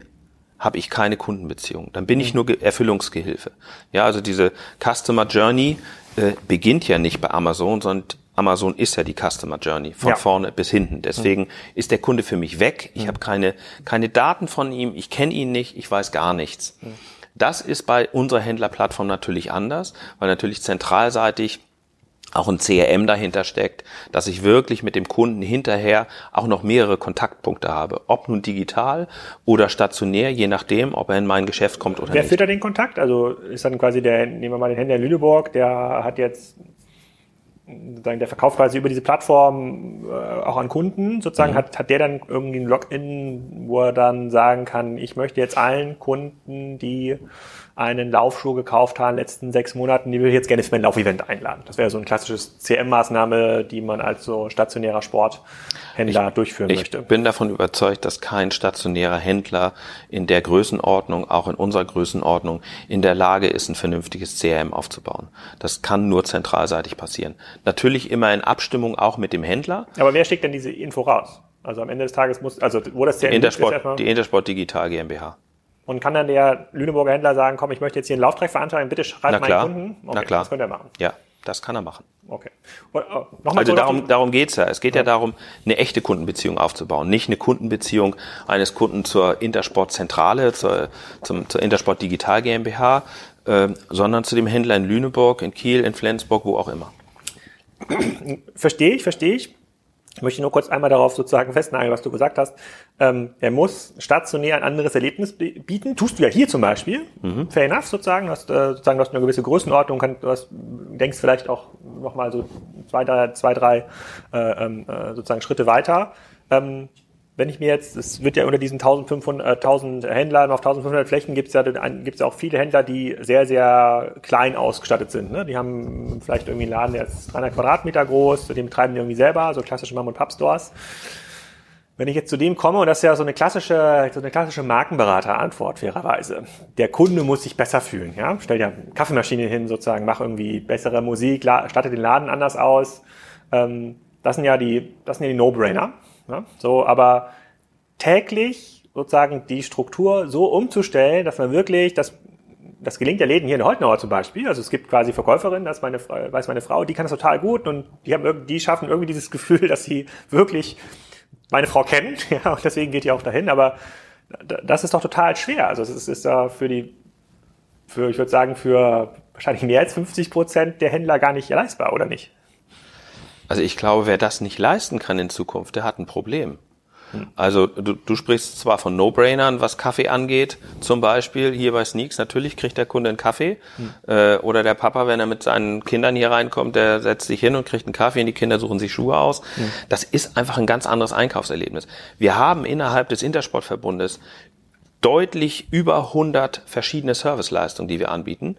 habe ich keine Kundenbeziehung. Dann bin ich nur Erfüllungsgehilfe. Ja, also diese Customer Journey äh, beginnt ja nicht bei Amazon, sondern Amazon ist ja die Customer Journey von ja. vorne bis hinten. Deswegen ist der Kunde für mich weg. Ich habe keine, keine Daten von ihm, ich kenne ihn nicht, ich weiß gar nichts. Das ist bei unserer Händlerplattform natürlich anders, weil natürlich zentralseitig auch ein CRM dahinter steckt, dass ich wirklich mit dem Kunden hinterher auch noch mehrere Kontaktpunkte habe. Ob nun digital oder stationär, je nachdem, ob er in mein Geschäft kommt oder Wer nicht. Wer führt da den Kontakt? Also ist dann quasi der, nehmen wir mal den Händler in Lüneburg, der hat jetzt sozusagen der verkauft quasi über diese Plattform äh, auch an Kunden, sozusagen, mhm. hat, hat der dann irgendwie ein Login, wo er dann sagen kann, ich möchte jetzt allen Kunden, die einen Laufschuh gekauft haben in den letzten sechs Monaten, die will ich jetzt gerne für mein Laufevent einladen. Das wäre so ein klassisches CM-Maßnahme, die man als so stationärer Sporthändler ich, durchführen ich möchte. Ich bin davon überzeugt, dass kein stationärer Händler in der Größenordnung, auch in unserer Größenordnung, in der Lage ist, ein vernünftiges CRM aufzubauen. Das kann nur zentralseitig passieren. Natürlich immer in Abstimmung auch mit dem Händler. Aber wer schickt denn diese Info raus? Also am Ende des Tages muss, also wo das CRM Intersport, die Intersport Digital GmbH. Und kann dann der Lüneburger Händler sagen, komm, ich möchte jetzt hier einen Lauftrag veranstalten, bitte schreib meinen Kunden. Okay, Na klar. Das könnte er machen. Ja, das kann er machen. Okay. Und, oh, also darum, darum geht's ja. Es geht ja. ja. darum, eine echte Kundenbeziehung aufzubauen. Nicht eine Kundenbeziehung eines Kunden zur Intersport-Zentrale, zur, zum, zur Intersport Digital GmbH, äh, sondern zu dem Händler in Lüneburg, in Kiel, in Flensburg, wo auch immer. Verstehe ich, verstehe ich. Ich möchte nur kurz einmal darauf sozusagen festnageln, was du gesagt hast. Ähm, er muss stationär ein anderes Erlebnis bieten. Tust du ja hier zum Beispiel. Mhm. Fair enough sozusagen. Du hast, äh, sozusagen, du hast eine gewisse Größenordnung. Kann, du hast, denkst vielleicht auch nochmal so zwei, drei, zwei, drei äh, ähm, äh, sozusagen Schritte weiter. Ähm, wenn ich mir jetzt, es wird ja unter diesen 1500, äh, 1000 Händlern auf 1500 Flächen gibt es ja, gibt's auch viele Händler, die sehr, sehr klein ausgestattet sind. Ne? Die haben vielleicht irgendwie einen Laden, der ist 300 Quadratmeter groß, den betreiben die irgendwie selber, so klassische Mom- und Pub-Stores. Wenn ich jetzt zu dem komme, und das ist ja so eine klassische, so eine klassische Markenberater-Antwort, fairerweise. Der Kunde muss sich besser fühlen, ja. Stell dir eine Kaffeemaschine hin, sozusagen, mach irgendwie bessere Musik, statte den Laden anders aus. Ähm, das sind ja die, das sind ja die No-Brainer. Ne? So, aber täglich sozusagen die Struktur so umzustellen, dass man wirklich, das, das gelingt ja Läden hier in Holtenauer zum Beispiel. Also es gibt quasi Verkäuferinnen, das meine, weiß meine Frau, die kann das total gut und die haben die schaffen irgendwie dieses [laughs] Gefühl, dass sie wirklich meine Frau kennen, [laughs] ja, und deswegen geht die auch dahin, aber das ist doch total schwer. Also es ist da für die, für, ich würde sagen, für wahrscheinlich mehr als 50 Prozent der Händler gar nicht leistbar, oder nicht? Also ich glaube, wer das nicht leisten kann in Zukunft, der hat ein Problem. Also du, du sprichst zwar von No-Brainern, was Kaffee angeht, zum Beispiel hier bei Sneaks, natürlich kriegt der Kunde einen Kaffee hm. äh, oder der Papa, wenn er mit seinen Kindern hier reinkommt, der setzt sich hin und kriegt einen Kaffee und die Kinder suchen sich Schuhe aus. Hm. Das ist einfach ein ganz anderes Einkaufserlebnis. Wir haben innerhalb des Intersportverbundes deutlich über 100 verschiedene Serviceleistungen, die wir anbieten,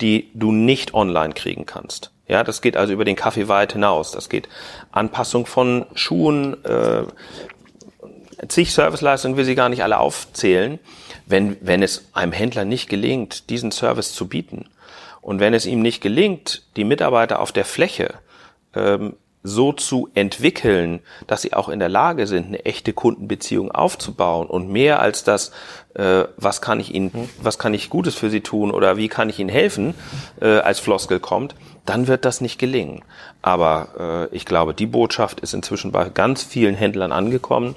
die du nicht online kriegen kannst. Ja, das geht also über den Kaffee weit hinaus. Das geht Anpassung von Schuhen, äh, zig Serviceleistungen will sie gar nicht alle aufzählen. Wenn, wenn es einem Händler nicht gelingt, diesen Service zu bieten und wenn es ihm nicht gelingt, die Mitarbeiter auf der Fläche ähm, so zu entwickeln, dass sie auch in der Lage sind, eine echte Kundenbeziehung aufzubauen und mehr als das, äh, was kann ich Ihnen, mhm. was kann ich Gutes für Sie tun oder wie kann ich Ihnen helfen, äh, als Floskel kommt, dann wird das nicht gelingen. Aber äh, ich glaube, die Botschaft ist inzwischen bei ganz vielen Händlern angekommen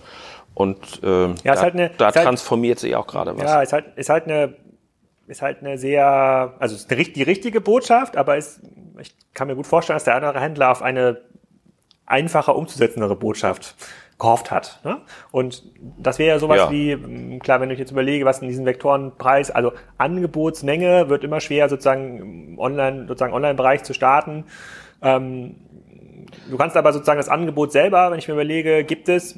und äh, ja, da, halt eine, da halt transformiert halt, sich auch gerade was. Ja, ist halt, ist halt eine ist halt eine sehr, also ist die richtige Botschaft, aber ist, ich kann mir gut vorstellen, dass der andere Händler auf eine einfacher umzusetzendere Botschaft gehofft hat. Ne? Und das wäre ja sowas ja. wie, hm, klar, wenn ich jetzt überlege, was in diesen Vektorenpreis, also Angebotsmenge wird immer schwer, sozusagen online, sozusagen Online-Bereich zu starten. Ähm, du kannst aber sozusagen das Angebot selber, wenn ich mir überlege, gibt es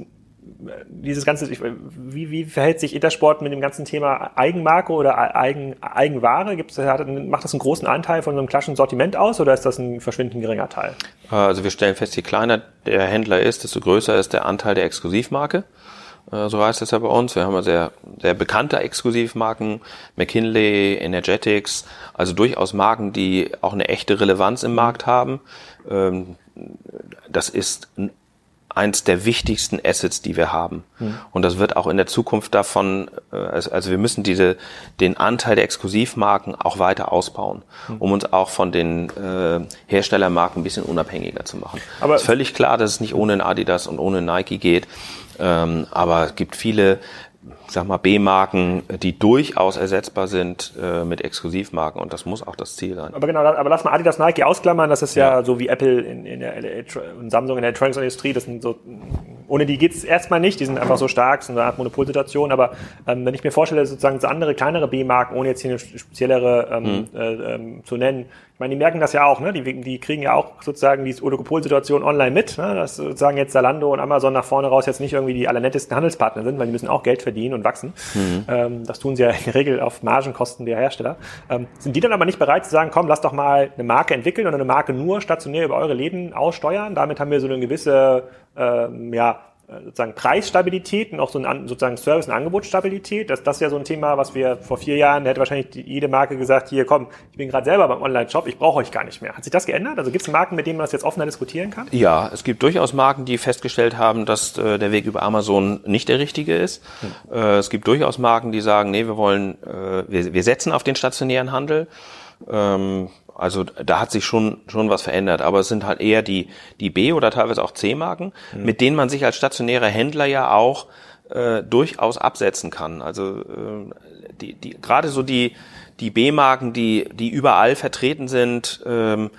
dieses ganze, wie, wie verhält sich Intersport mit dem ganzen Thema Eigenmarke oder Eigen, Eigenware? Gibt's, macht das einen großen Anteil von einem klassischen Sortiment aus oder ist das ein verschwindend geringer Teil? Also wir stellen fest, je kleiner der Händler ist, desto größer ist der Anteil der Exklusivmarke. Äh, so heißt es ja bei uns. Wir haben ja sehr, sehr bekannte Exklusivmarken, McKinley, Energetics, also durchaus Marken, die auch eine echte Relevanz im Markt haben. Ähm, das ist eins der wichtigsten Assets, die wir haben. Mhm. Und das wird auch in der Zukunft davon, äh, also wir müssen diese, den Anteil der Exklusivmarken auch weiter ausbauen, mhm. um uns auch von den äh, Herstellermarken ein bisschen unabhängiger zu machen. Aber es ist völlig klar, dass es nicht ohne Adidas und ohne Nike geht. Ähm, aber es gibt viele sag mal, B-Marken, die durchaus ersetzbar sind äh, mit Exklusivmarken. Und das muss auch das Ziel sein. Aber genau, aber lass mal Adidas Nike ausklammern, das ist ja, ja. so wie Apple in, in der und Samsung in der Elektronikindustrie, das sind so, ohne die geht's erstmal nicht, die sind einfach so stark, sind eine Art Monopolsituation, aber ähm, wenn ich mir vorstelle, sozusagen so andere, kleinere B-Marken, ohne jetzt hier eine speziellere ähm, hm. äh, ähm, zu nennen, ich meine, die merken das ja auch, ne? Die, die kriegen ja auch sozusagen die Oligopolsituation online mit, ne? dass sozusagen jetzt Zalando und Amazon nach vorne raus jetzt nicht irgendwie die allernettesten Handelspartner sind, weil die müssen auch Geld verdienen und wachsen. Mhm. Ähm, das tun sie ja in der Regel auf Margenkosten der Hersteller. Ähm, sind die dann aber nicht bereit zu sagen, komm, lass doch mal eine Marke entwickeln und eine Marke nur stationär über eure Läden aussteuern? Damit haben wir so eine gewisse ähm, ja, sozusagen Preisstabilität und auch so ein sozusagen Service- und Angebotsstabilität. Das, das ist ja so ein Thema, was wir vor vier Jahren, da hätte wahrscheinlich jede Marke gesagt, hier komm, ich bin gerade selber beim Online-Shop, ich brauche euch gar nicht mehr. Hat sich das geändert? Also gibt es Marken, mit denen man das jetzt offener diskutieren kann? Ja, es gibt durchaus Marken, die festgestellt haben, dass äh, der Weg über Amazon nicht der richtige ist. Hm. Äh, es gibt durchaus Marken, die sagen, nee, wir wollen, äh, wir, wir setzen auf den stationären Handel. Ähm, also da hat sich schon, schon was verändert. Aber es sind halt eher die, die B- oder teilweise auch C-Marken, mhm. mit denen man sich als stationärer Händler ja auch äh, durchaus absetzen kann. Also äh, die, die, gerade so die, die B-Marken, die, die überall vertreten sind, ähm,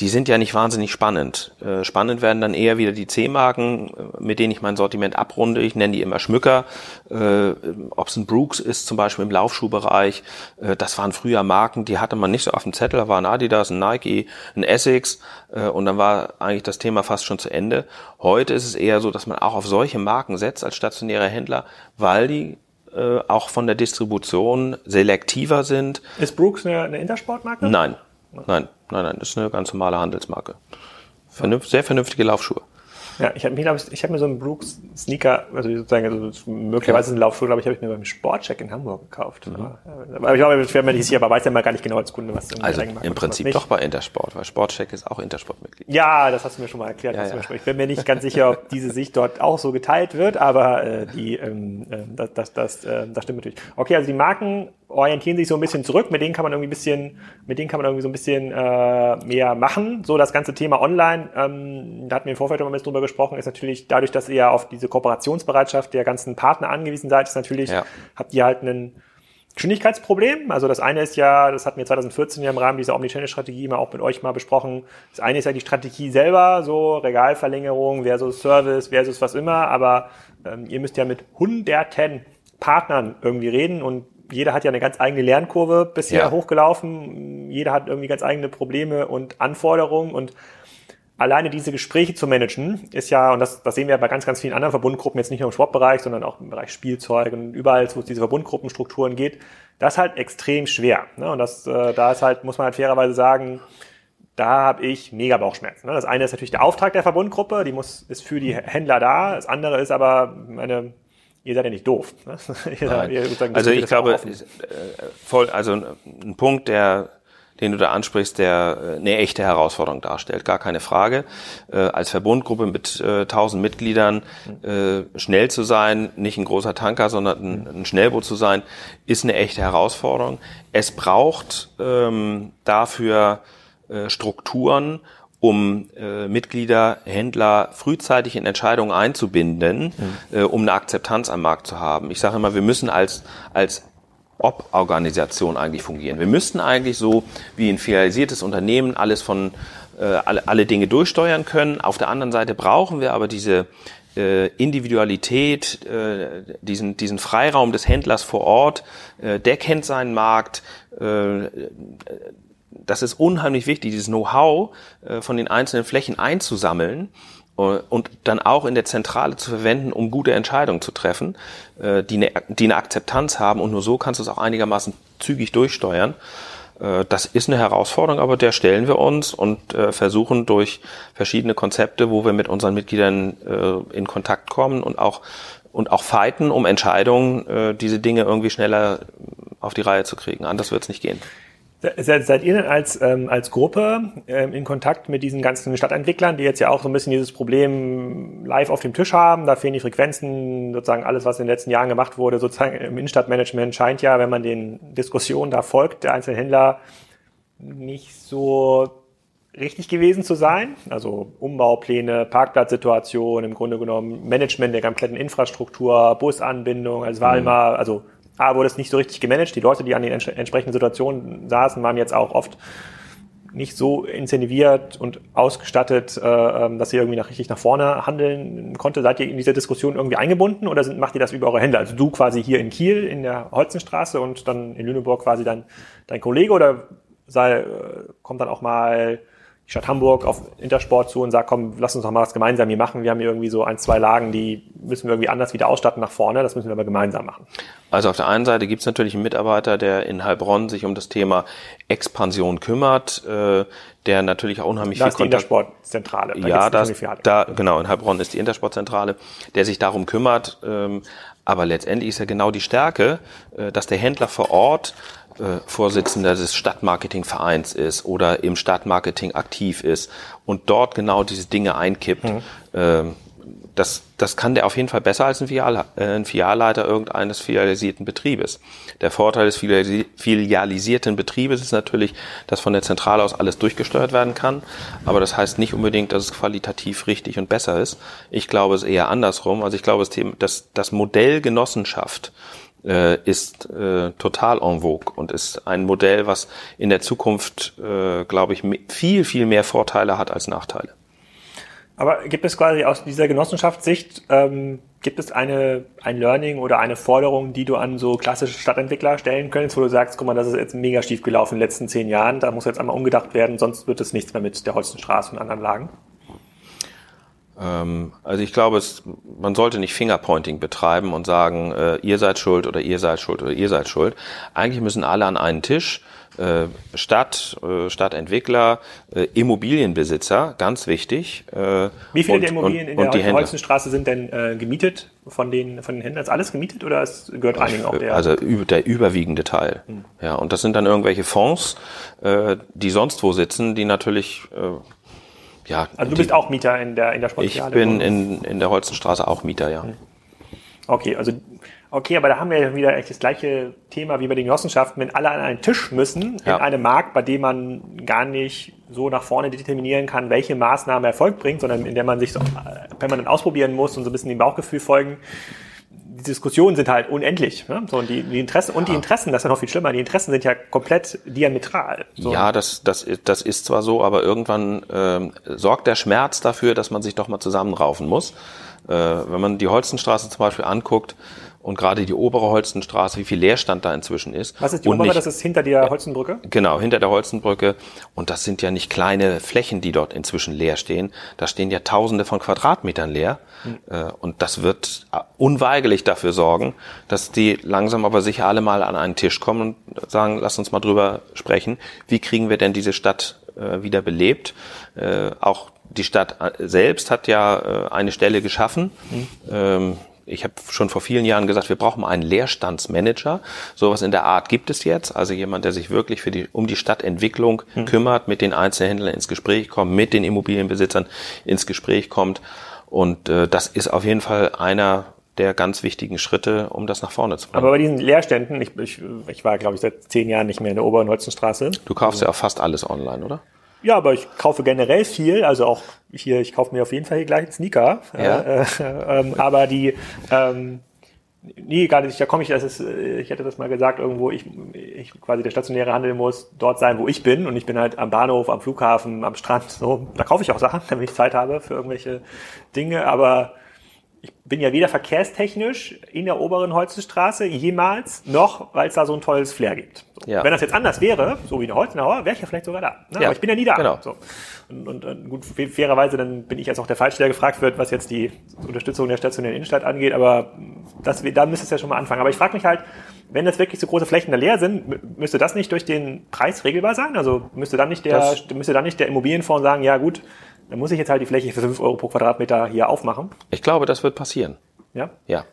die sind ja nicht wahnsinnig spannend. Äh, spannend werden dann eher wieder die C-Marken, äh, mit denen ich mein Sortiment abrunde. Ich nenne die immer Schmücker. Äh, Ob es ein Brooks ist, zum Beispiel im Laufschuhbereich. Äh, das waren früher Marken, die hatte man nicht so auf dem Zettel. Da war ein Adidas, ein Nike, ein Essex. Äh, und dann war eigentlich das Thema fast schon zu Ende. Heute ist es eher so, dass man auch auf solche Marken setzt als stationärer Händler, weil die auch von der Distribution selektiver sind. Ist Brooks eine, eine Intersportmarke? Nein, nein. Nein, nein, das ist eine ganz normale Handelsmarke. Vernünft, sehr vernünftige Laufschuhe. Ja, ich habe mir, ich hab mir so einen Brooks Sneaker, also sozusagen, also möglicherweise ein Laufschuh, glaube ich, habe ich mir beim Sportcheck in Hamburg gekauft. Mhm. Aber ich glaube, ich wäre mir nicht sicher, aber weiß ja mal gar nicht genau als Kunde, was Also im Prinzip doch bei Intersport, weil Sportcheck ist auch Intersportmitglied. Ja, das hast du mir schon mal erklärt. Ja, ja. Ich bin mir nicht ganz sicher, ob diese Sicht dort auch so geteilt wird, aber äh, die, ähm, äh, das, das, das, äh, das stimmt natürlich. Okay, also die Marken orientieren sich so ein bisschen zurück, mit denen kann man irgendwie ein bisschen, mit denen kann man irgendwie so ein bisschen äh, mehr machen. So das ganze Thema Online, ähm, da hatten wir im Vorfeld immer ein bisschen drüber gesprochen, ist natürlich dadurch, dass ihr auf diese Kooperationsbereitschaft der ganzen Partner angewiesen seid, ist natürlich, ja. habt ihr halt einen Geschwindigkeitsproblem. Also das eine ist ja, das hatten wir 2014 ja im Rahmen dieser Omnichannel-Strategie mal auch mit euch mal besprochen. Das eine ist ja die Strategie selber, so Regalverlängerung versus Service versus was immer, aber ähm, ihr müsst ja mit hunderten Partnern irgendwie reden und jeder hat ja eine ganz eigene Lernkurve bisher ja. hochgelaufen. Jeder hat irgendwie ganz eigene Probleme und Anforderungen und alleine diese Gespräche zu managen ist ja, und das, das sehen wir bei ganz, ganz vielen anderen Verbundgruppen, jetzt nicht nur im Sportbereich, sondern auch im Bereich Spielzeug und überall, wo es diese Verbundgruppenstrukturen geht, das ist halt extrem schwer. Ne? Und das, äh, da ist halt, muss man halt fairerweise sagen, da habe ich mega Bauchschmerzen. Ne? Das eine ist natürlich der Auftrag der Verbundgruppe, die muss, ist für die Händler da. Das andere ist aber, meine, ihr seid ja nicht doof. Ne? [laughs] ihr, also ich glaube, äh, voll, also ein Punkt, der den du da ansprichst, der äh, eine echte Herausforderung darstellt, gar keine Frage. Äh, als Verbundgruppe mit äh, 1000 Mitgliedern äh, schnell zu sein, nicht ein großer Tanker, sondern ein, ein Schnellboot zu sein, ist eine echte Herausforderung. Es braucht ähm, dafür Strukturen um äh, Mitglieder, Händler frühzeitig in Entscheidungen einzubinden, mhm. äh, um eine Akzeptanz am Markt zu haben. Ich sage immer, wir müssen als, als Ob-Organisation eigentlich fungieren. Wir müssten eigentlich so wie ein filialisiertes Unternehmen alles von äh, alle, alle Dinge durchsteuern können. Auf der anderen Seite brauchen wir aber diese äh, Individualität, äh, diesen, diesen Freiraum des Händlers vor Ort, äh, der kennt seinen Markt, äh, das ist unheimlich wichtig, dieses Know-how äh, von den einzelnen Flächen einzusammeln äh, und dann auch in der Zentrale zu verwenden, um gute Entscheidungen zu treffen, äh, die eine, die eine Akzeptanz haben und nur so kannst du es auch einigermaßen zügig durchsteuern. Das ist eine Herausforderung, aber der stellen wir uns und versuchen durch verschiedene Konzepte, wo wir mit unseren Mitgliedern in Kontakt kommen und auch und auch fighten, um Entscheidungen, diese Dinge irgendwie schneller auf die Reihe zu kriegen. Anders wird es nicht gehen. Seid, seid ihr denn als, ähm, als Gruppe ähm, in Kontakt mit diesen ganzen Stadtentwicklern, die jetzt ja auch so ein bisschen dieses Problem live auf dem Tisch haben? Da fehlen die Frequenzen, sozusagen alles, was in den letzten Jahren gemacht wurde, sozusagen im Innenstadtmanagement scheint ja, wenn man den Diskussionen da folgt, der einzelnen Händler nicht so richtig gewesen zu sein. Also Umbaupläne, Parkplatzsituation, im Grunde genommen Management der kompletten Infrastruktur, Busanbindung. Also es war mhm. immer, also A, wurde es nicht so richtig gemanagt. Die Leute, die an den entsprechenden Situationen saßen, waren jetzt auch oft nicht so incentiviert und ausgestattet, äh, ähm, dass sie irgendwie nach, richtig nach vorne handeln konnte. Seid ihr in diese Diskussion irgendwie eingebunden oder sind, macht ihr das über eure Hände? Also du quasi hier in Kiel in der Holzenstraße und dann in Lüneburg quasi dann dein Kollege oder sei, äh, kommt dann auch mal Stadt Hamburg auf Intersport zu und sagt, komm, lass uns doch mal was gemeinsam hier machen. Wir haben hier irgendwie so ein, zwei Lagen, die müssen wir irgendwie anders wieder ausstatten nach vorne. Das müssen wir aber gemeinsam machen. Also auf der einen Seite gibt es natürlich einen Mitarbeiter, der in Heilbronn sich um das Thema Expansion kümmert, äh, der natürlich auch unheimlich da viel ist die Intersportzentrale. Da ja, das, da, genau, in Heilbronn ist die Intersportzentrale, der sich darum kümmert. Ähm, aber letztendlich ist ja genau die Stärke, äh, dass der Händler vor Ort äh, Vorsitzender des Stadtmarketingvereins ist oder im Stadtmarketing aktiv ist und dort genau diese Dinge einkippt. Mhm. Ähm, das, das kann der auf jeden Fall besser als ein, Filial, äh, ein Filialleiter irgendeines filialisierten Betriebes. Der Vorteil des filialisierten Betriebes ist natürlich, dass von der Zentrale aus alles durchgesteuert werden kann. Aber das heißt nicht unbedingt, dass es qualitativ richtig und besser ist. Ich glaube es eher andersrum. Also ich glaube, das, das Modell Genossenschaft ist äh, total en vogue und ist ein Modell, was in der Zukunft, äh, glaube ich, viel, viel mehr Vorteile hat als Nachteile. Aber gibt es quasi aus dieser Genossenschaftssicht, ähm, gibt es eine, ein Learning oder eine Forderung, die du an so klassische Stadtentwickler stellen könntest, wo du sagst, guck mal, das ist jetzt mega schief gelaufen in den letzten zehn Jahren, da muss jetzt einmal umgedacht werden, sonst wird es nichts mehr mit der Holstenstraße und anderen Lagen? Ähm, also ich glaube, es, man sollte nicht Fingerpointing betreiben und sagen, äh, ihr seid schuld oder ihr seid schuld oder ihr seid schuld. Eigentlich müssen alle an einen Tisch. Äh, Stadt, äh, Stadtentwickler, äh, Immobilienbesitzer, ganz wichtig. Äh, Wie viele und, der Immobilien und, in der Holzenstraße sind denn äh, gemietet von den, von den Händlern? Ist alles gemietet oder es gehört einigen auch der? Also der überwiegende Teil. Hm. Ja, und das sind dann irgendwelche Fonds, die sonst wo sitzen, die natürlich ja. Also du bist auch Mieter in der, in der Sportfiliale? Ich bin in, in der Holzenstraße auch Mieter, ja. Hm. Okay, also Okay, aber da haben wir ja wieder echt das gleiche Thema wie bei den Genossenschaften, wenn alle an einen Tisch müssen, ja. in einem Markt, bei dem man gar nicht so nach vorne determinieren kann, welche Maßnahme Erfolg bringt, sondern in der man sich so permanent ausprobieren muss und so ein bisschen dem Bauchgefühl folgen. Die Diskussionen sind halt unendlich. Ne? So, und die, die Interessen, ja. und die Interessen, das ist ja noch viel schlimmer, die Interessen sind ja komplett diametral. So. Ja, das, das, das ist zwar so, aber irgendwann ähm, sorgt der Schmerz dafür, dass man sich doch mal zusammenraufen muss. Äh, wenn man die Holzenstraße zum Beispiel anguckt, und gerade die obere Holzenstraße, wie viel Leerstand da inzwischen ist. Was ist die obere? Nicht, das ist hinter der Holzenbrücke? Genau, hinter der Holzenbrücke. Und das sind ja nicht kleine Flächen, die dort inzwischen leer stehen. Da stehen ja Tausende von Quadratmetern leer. Hm. Und das wird unweigerlich dafür sorgen, dass die langsam aber sicher alle mal an einen Tisch kommen und sagen, lass uns mal drüber sprechen. Wie kriegen wir denn diese Stadt äh, wieder belebt? Auch die Stadt selbst hat ja eine Stelle geschaffen. Mhm ich habe schon vor vielen Jahren gesagt, wir brauchen einen Leerstandsmanager. Sowas in der Art gibt es jetzt. Also jemand, der sich wirklich für die, um die Stadtentwicklung mhm. kümmert, mit den Einzelhändlern ins Gespräch kommt, mit den Immobilienbesitzern ins Gespräch kommt. Und äh, das ist auf jeden Fall einer der ganz wichtigen Schritte, um das nach vorne zu bringen. Aber bei diesen Leerständen, ich, ich, ich war, glaube ich, seit zehn Jahren nicht mehr in der Oberen Holzenstraße. Du kaufst also, ja auch fast alles online, oder? Ja, aber ich kaufe generell viel, also auch hier, ich kaufe mir auf jeden Fall hier gleich einen Sneaker. Ja. Äh, äh, ähm, aber die, ähm, nee, gar nicht, da komme ich, das ist, äh, ich hätte das mal gesagt, irgendwo, ich, ich quasi der stationäre Handel muss dort sein, wo ich bin und ich bin halt am Bahnhof, am Flughafen, am Strand, so, da kaufe ich auch Sachen, [laughs] damit ich Zeit habe für irgendwelche Dinge, aber ich bin ja weder verkehrstechnisch in der oberen Holzenstraße jemals, noch weil es da so ein tolles Flair gibt. So. Ja. Wenn das jetzt anders wäre, so wie eine Holzenauer, wäre ich ja vielleicht sogar da. Ne? Ja. Aber ich bin ja nie da. Genau. So. Und, und, und gut, fairerweise, dann bin ich jetzt auch der Falsche, der gefragt wird, was jetzt die Unterstützung der stationären Innenstadt angeht, aber das, da müsste es ja schon mal anfangen. Aber ich frage mich halt, wenn jetzt wirklich so große Flächen da leer sind, müsste das nicht durch den Preis regelbar sein? Also müsste dann nicht der, das, müsste dann nicht der Immobilienfonds sagen, ja gut, dann muss ich jetzt halt die Fläche für 5 Euro pro Quadratmeter hier aufmachen. Ich glaube, das wird passieren. Ja? Ja.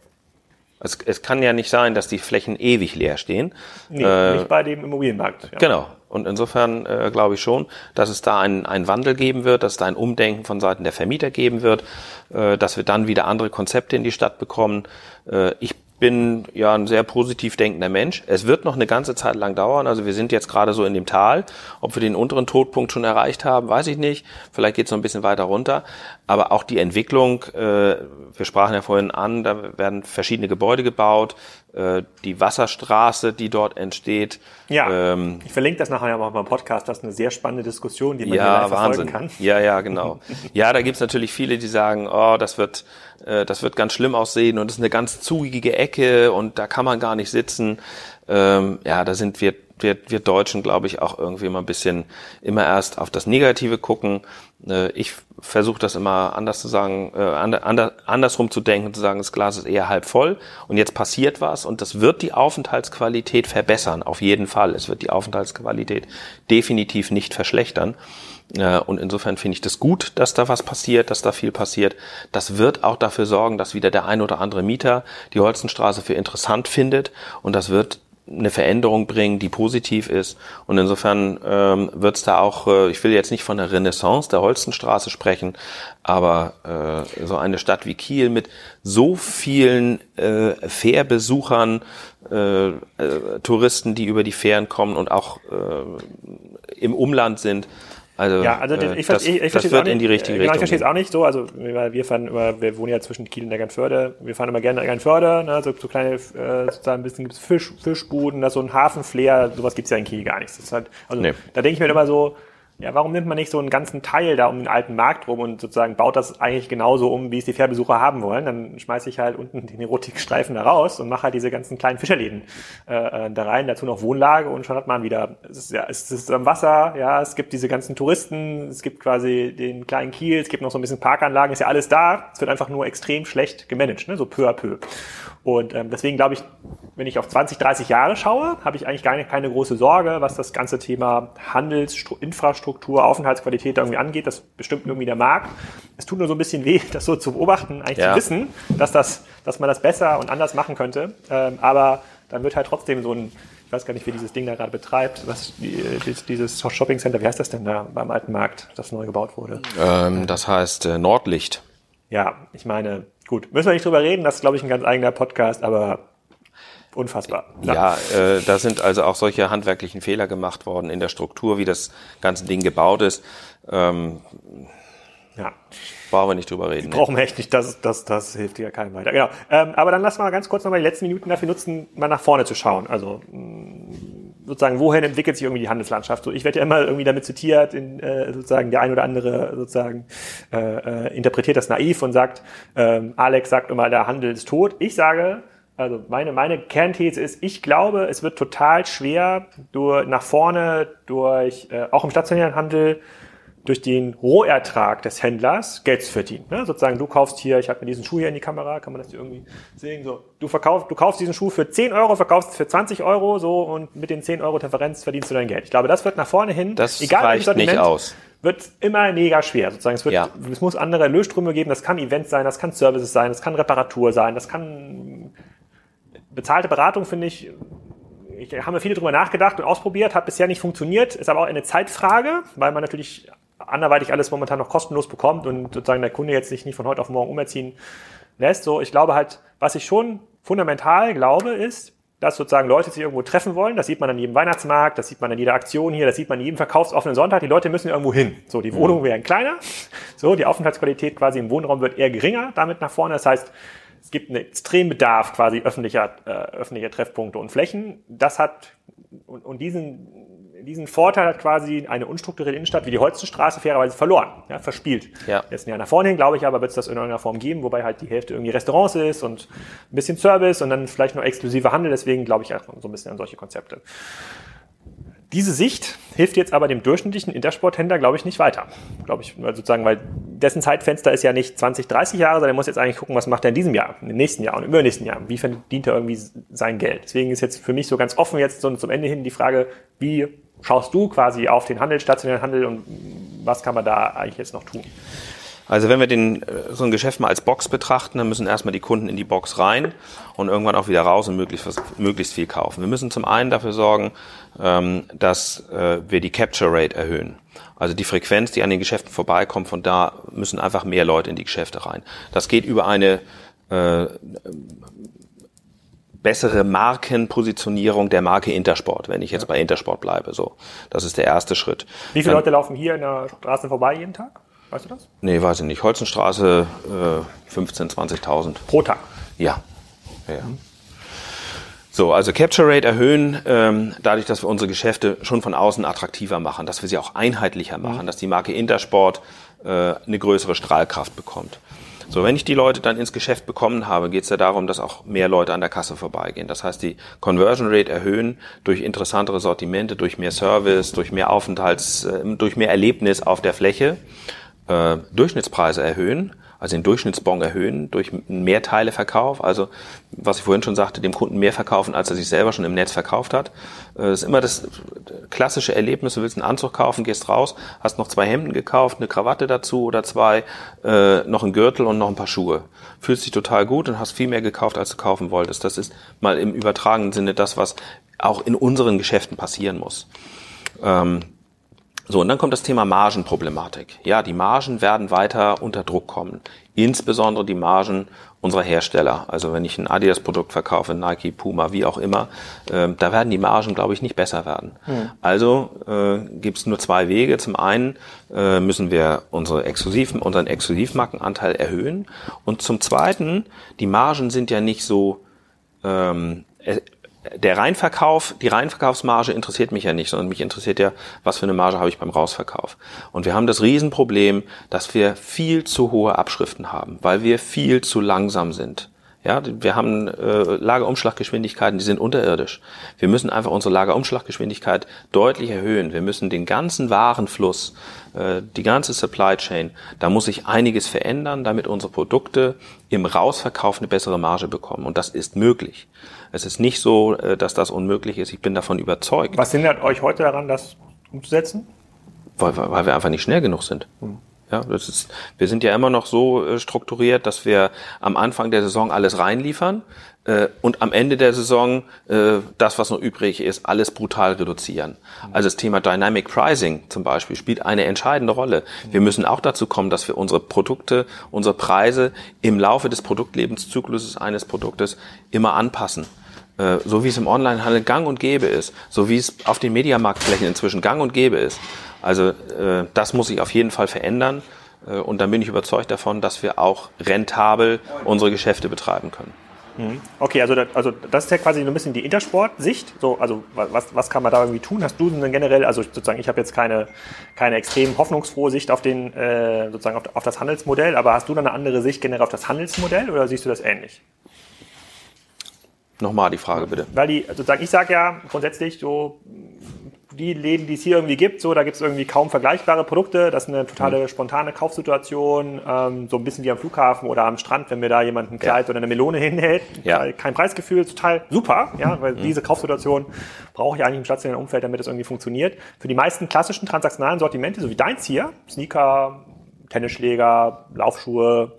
Es, es kann ja nicht sein, dass die Flächen ewig leer stehen. Nee, äh, nicht bei dem Immobilienmarkt. Ja. Genau. Und insofern äh, glaube ich schon, dass es da einen, einen Wandel geben wird, dass es da ein Umdenken von Seiten der Vermieter geben wird, äh, dass wir dann wieder andere Konzepte in die Stadt bekommen. Äh, ich bin ja ein sehr positiv denkender Mensch. Es wird noch eine ganze Zeit lang dauern. Also wir sind jetzt gerade so in dem Tal. Ob wir den unteren Todpunkt schon erreicht haben, weiß ich nicht. Vielleicht geht es noch ein bisschen weiter runter. Aber auch die Entwicklung, äh, wir sprachen ja vorhin an, da werden verschiedene Gebäude gebaut. Äh, die Wasserstraße, die dort entsteht. Ja, ähm, ich verlinke das nachher ja mal beim Podcast. Das ist eine sehr spannende Diskussion, die man ja, hier Wahnsinn. kann. Ja, ja, genau. [laughs] ja, da gibt's natürlich viele, die sagen, oh, das wird äh, das wird ganz schlimm aussehen und das ist eine ganz zugige Ecke und da kann man gar nicht sitzen. Ähm, ja, da sind wir, wir, wir Deutschen, glaube ich, auch irgendwie mal ein bisschen immer erst auf das Negative gucken. Äh, ich versuche das immer anders zu sagen, äh, ander, andersrum zu denken, zu sagen, das Glas ist eher halb voll und jetzt passiert was und das wird die Aufenthaltsqualität verbessern, auf jeden Fall. Es wird die Aufenthaltsqualität definitiv nicht verschlechtern. Und insofern finde ich das gut, dass da was passiert, dass da viel passiert. Das wird auch dafür sorgen, dass wieder der ein oder andere Mieter die Holzenstraße für interessant findet. Und das wird eine Veränderung bringen, die positiv ist. Und insofern ähm, wird es da auch, äh, ich will jetzt nicht von der Renaissance der Holzenstraße sprechen, aber äh, so eine Stadt wie Kiel mit so vielen äh, Fährbesuchern, äh, äh, Touristen, die über die Fähren kommen und auch äh, im Umland sind, also, ja, also äh, ich, das, ich, ich das wird in die richtige genau, Richtung. Ich verstehe es auch nicht so. Also wir fahren immer, wir wohnen ja zwischen Kiel und Eckernförde. Wir fahren immer gerne nach Eckernförde, ne, so, so kleine, äh, sozusagen ein bisschen gibt's Fisch, Fischbuden, da so ein Hafenflair, sowas gibt's ja in Kiel gar nicht. Das ist halt, also nee. da denke ich mir immer so, ja, warum nimmt man nicht so einen ganzen Teil da um den alten Markt rum und sozusagen baut das eigentlich genauso um, wie es die Fährbesucher haben wollen? Dann schmeiße ich halt unten den Erotikstreifen da raus und mache halt diese ganzen kleinen Fischerläden äh, äh, da rein, dazu noch Wohnlage und schon hat man wieder, es ist, ja, es ist am Wasser, ja, es gibt diese ganzen Touristen, es gibt quasi den kleinen Kiel, es gibt noch so ein bisschen Parkanlagen, ist ja alles da, es wird einfach nur extrem schlecht gemanagt, ne, so peu à peu. Und ähm, deswegen glaube ich, wenn ich auf 20, 30 Jahre schaue, habe ich eigentlich gar nicht, keine große Sorge, was das ganze Thema Handelsinfrastruktur, Aufenthaltsqualität irgendwie angeht. Das bestimmt irgendwie der Markt. Es tut nur so ein bisschen weh, [laughs] das so zu beobachten, eigentlich ja. zu wissen, dass, das, dass man das besser und anders machen könnte. Ähm, aber dann wird halt trotzdem so ein, ich weiß gar nicht, wie dieses Ding da gerade betreibt, was dieses Shopping Center, wie heißt das denn da beim alten Markt, das neu gebaut wurde? Ähm, das heißt äh, Nordlicht. Ja, ich meine, gut, müssen wir nicht drüber reden, das ist, glaube ich, ein ganz eigener Podcast, aber unfassbar. Ja, ja äh, da sind also auch solche handwerklichen Fehler gemacht worden in der Struktur, wie das ganze Ding gebaut ist. Ähm, ja. Brauchen wir nicht drüber reden. Ne? Brauchen wir echt nicht, das, das, das hilft ja keinem weiter. Genau. Ähm, aber dann lass mal ganz kurz nochmal die letzten Minuten dafür nutzen, mal nach vorne zu schauen. Also sozusagen, wohin entwickelt sich irgendwie die Handelslandschaft? So, ich werde ja immer irgendwie damit zitiert, in, äh, sozusagen der ein oder andere sozusagen äh, äh, interpretiert das naiv und sagt, ähm, Alex sagt immer, der Handel ist tot. Ich sage, also meine, meine Kernthese ist, ich glaube, es wird total schwer, durch, nach vorne durch, äh, auch im stationären Handel, durch den Rohertrag des Händlers Geld zu verdienen. Ne? Sozusagen, du kaufst hier, ich habe mir diesen Schuh hier in die Kamera, kann man das hier irgendwie sehen, so, du verkaufst, du kaufst diesen Schuh für 10 Euro, verkaufst für 20 Euro, so, und mit den 10 Euro Differenz verdienst du dein Geld. Ich glaube, das wird nach vorne hin, das egal reicht nicht aus. wird immer mega schwer. Sozusagen, es wird, ja. es muss andere Lösströme geben, das kann Events sein, das kann Services sein, das kann Reparatur sein, das kann bezahlte Beratung, finde ich, ich habe viele drüber nachgedacht und ausprobiert, hat bisher nicht funktioniert, ist aber auch eine Zeitfrage, weil man natürlich anderweitig alles momentan noch kostenlos bekommt und sozusagen der Kunde jetzt sich nicht von heute auf morgen umerziehen lässt. So, ich glaube halt, was ich schon fundamental glaube, ist, dass sozusagen Leute sich irgendwo treffen wollen. Das sieht man an jedem Weihnachtsmarkt, das sieht man an jeder Aktion hier, das sieht man an jedem verkaufsoffenen Sonntag. Die Leute müssen irgendwo hin. So, die Wohnungen werden kleiner. So, die Aufenthaltsqualität quasi im Wohnraum wird eher geringer damit nach vorne. Das heißt, es gibt einen extremen Bedarf quasi öffentlicher, äh, öffentlicher Treffpunkte und Flächen. Das hat, und, und diesen, diesen Vorteil hat quasi eine unstrukturierte Innenstadt wie die Holzenstraße fairerweise verloren, ja, verspielt. Ja. Jetzt Jahr nach vorne hin, glaube ich, aber wird es das in irgendeiner Form geben, wobei halt die Hälfte irgendwie Restaurants ist und ein bisschen Service und dann vielleicht noch exklusiver Handel. Deswegen glaube ich auch so ein bisschen an solche Konzepte. Diese Sicht hilft jetzt aber dem durchschnittlichen Intersporthändler, glaube ich, nicht weiter. Glaube ich, sozusagen, weil dessen Zeitfenster ist ja nicht 20, 30 Jahre, sondern er muss jetzt eigentlich gucken, was macht er in diesem Jahr, im nächsten Jahr und im übernächsten Jahr. Wie verdient er irgendwie sein Geld? Deswegen ist jetzt für mich so ganz offen jetzt so zum Ende hin die Frage, wie schaust du quasi auf den Handel, stationären Handel und was kann man da eigentlich jetzt noch tun? Also wenn wir den, äh, so ein Geschäft mal als Box betrachten, dann müssen erstmal die Kunden in die Box rein und irgendwann auch wieder raus und möglichst, möglichst viel kaufen. Wir müssen zum einen dafür sorgen, ähm, dass äh, wir die Capture Rate erhöhen. Also die Frequenz, die an den Geschäften vorbeikommt, von da müssen einfach mehr Leute in die Geschäfte rein. Das geht über eine äh, bessere Markenpositionierung der Marke Intersport, wenn ich jetzt bei Intersport bleibe. So, das ist der erste Schritt. Wie viele Dann, Leute laufen hier in der Straße vorbei jeden Tag? Weißt du das? Nee, weiß ich nicht. Holzenstraße äh, 15.000, 20.000. Pro Tag? Ja. ja. Mhm. So, also Capture Rate erhöhen, ähm, dadurch, dass wir unsere Geschäfte schon von außen attraktiver machen, dass wir sie auch einheitlicher machen, mhm. dass die Marke Intersport äh, eine größere Strahlkraft bekommt. So, wenn ich die Leute dann ins Geschäft bekommen habe, geht es ja darum, dass auch mehr Leute an der Kasse vorbeigehen. Das heißt, die Conversion Rate erhöhen durch interessantere Sortimente, durch mehr Service, durch mehr Aufenthalts, äh, durch mehr Erlebnis auf der Fläche, äh, Durchschnittspreise erhöhen also den Durchschnittsbon erhöhen durch Mehrteileverkauf, also was ich vorhin schon sagte, dem Kunden mehr verkaufen, als er sich selber schon im Netz verkauft hat. Das äh, ist immer das klassische Erlebnis, du willst einen Anzug kaufen, gehst raus, hast noch zwei Hemden gekauft, eine Krawatte dazu oder zwei, äh, noch einen Gürtel und noch ein paar Schuhe. Fühlst dich total gut und hast viel mehr gekauft, als du kaufen wolltest. Das ist mal im übertragenen Sinne das, was auch in unseren Geschäften passieren muss. Ähm, so, und dann kommt das Thema Margenproblematik. Ja, die Margen werden weiter unter Druck kommen. Insbesondere die Margen unserer Hersteller. Also wenn ich ein Adidas-Produkt verkaufe, Nike, Puma, wie auch immer, äh, da werden die Margen, glaube ich, nicht besser werden. Mhm. Also äh, gibt es nur zwei Wege. Zum einen äh, müssen wir unsere Exklusiv, unseren Exklusivmarkenanteil erhöhen. Und zum zweiten, die Margen sind ja nicht so ähm, der Reinverkauf, die Reinverkaufsmarge interessiert mich ja nicht, sondern mich interessiert ja, was für eine Marge habe ich beim Rausverkauf. Und wir haben das Riesenproblem, dass wir viel zu hohe Abschriften haben, weil wir viel zu langsam sind. Ja, wir haben äh, Lagerumschlaggeschwindigkeiten, die sind unterirdisch. Wir müssen einfach unsere Lagerumschlaggeschwindigkeit deutlich erhöhen. Wir müssen den ganzen Warenfluss, äh, die ganze Supply Chain, da muss sich einiges verändern, damit unsere Produkte im Rausverkauf eine bessere Marge bekommen. Und das ist möglich. Es ist nicht so, äh, dass das unmöglich ist. Ich bin davon überzeugt. Was hindert euch heute daran, das umzusetzen? Weil, weil wir einfach nicht schnell genug sind. Hm. Ja, das ist, wir sind ja immer noch so äh, strukturiert, dass wir am Anfang der Saison alles reinliefern und am Ende der Saison äh, das, was noch übrig ist, alles brutal reduzieren. Hm. Also das Thema Dynamic Pricing zum Beispiel spielt eine entscheidende Rolle. Wir müssen auch dazu kommen, dass wir unsere Produkte, unsere Preise im Laufe des Produktlebenszykluses eines Produktes immer anpassen. Äh, so wie es im Onlinehandel gang und gäbe ist, so wie es auf den Mediamarktflächen inzwischen gang und gäbe ist. Also äh, das muss sich auf jeden Fall verändern äh, und dann bin ich überzeugt davon, dass wir auch rentabel unsere Geschäfte betreiben können. Mhm. Okay, also das, also das ist ja quasi ein bisschen die Intersport-Sicht. So, also was, was kann man da irgendwie tun? Hast du denn generell, also sozusagen, ich habe jetzt keine, keine extrem hoffnungsfrohe Sicht auf den, äh, sozusagen auf, auf das Handelsmodell, aber hast du dann eine andere Sicht generell auf das Handelsmodell oder siehst du das ähnlich? Nochmal die Frage bitte. Weil die, sozusagen, ich sage ja grundsätzlich so, die Läden, die es hier irgendwie gibt, so, da gibt es irgendwie kaum vergleichbare Produkte. Das ist eine totale mhm. spontane Kaufsituation, ähm, so ein bisschen wie am Flughafen oder am Strand, wenn mir da jemand ein Kleid ja. oder eine Melone hinhält. Ja. Kein Preisgefühl, total super, ja, weil mhm. diese Kaufsituation brauche ich eigentlich im stationären Umfeld, damit es irgendwie funktioniert. Für die meisten klassischen transaktionalen Sortimente, so wie deins hier, Sneaker, Tennisschläger, Laufschuhe,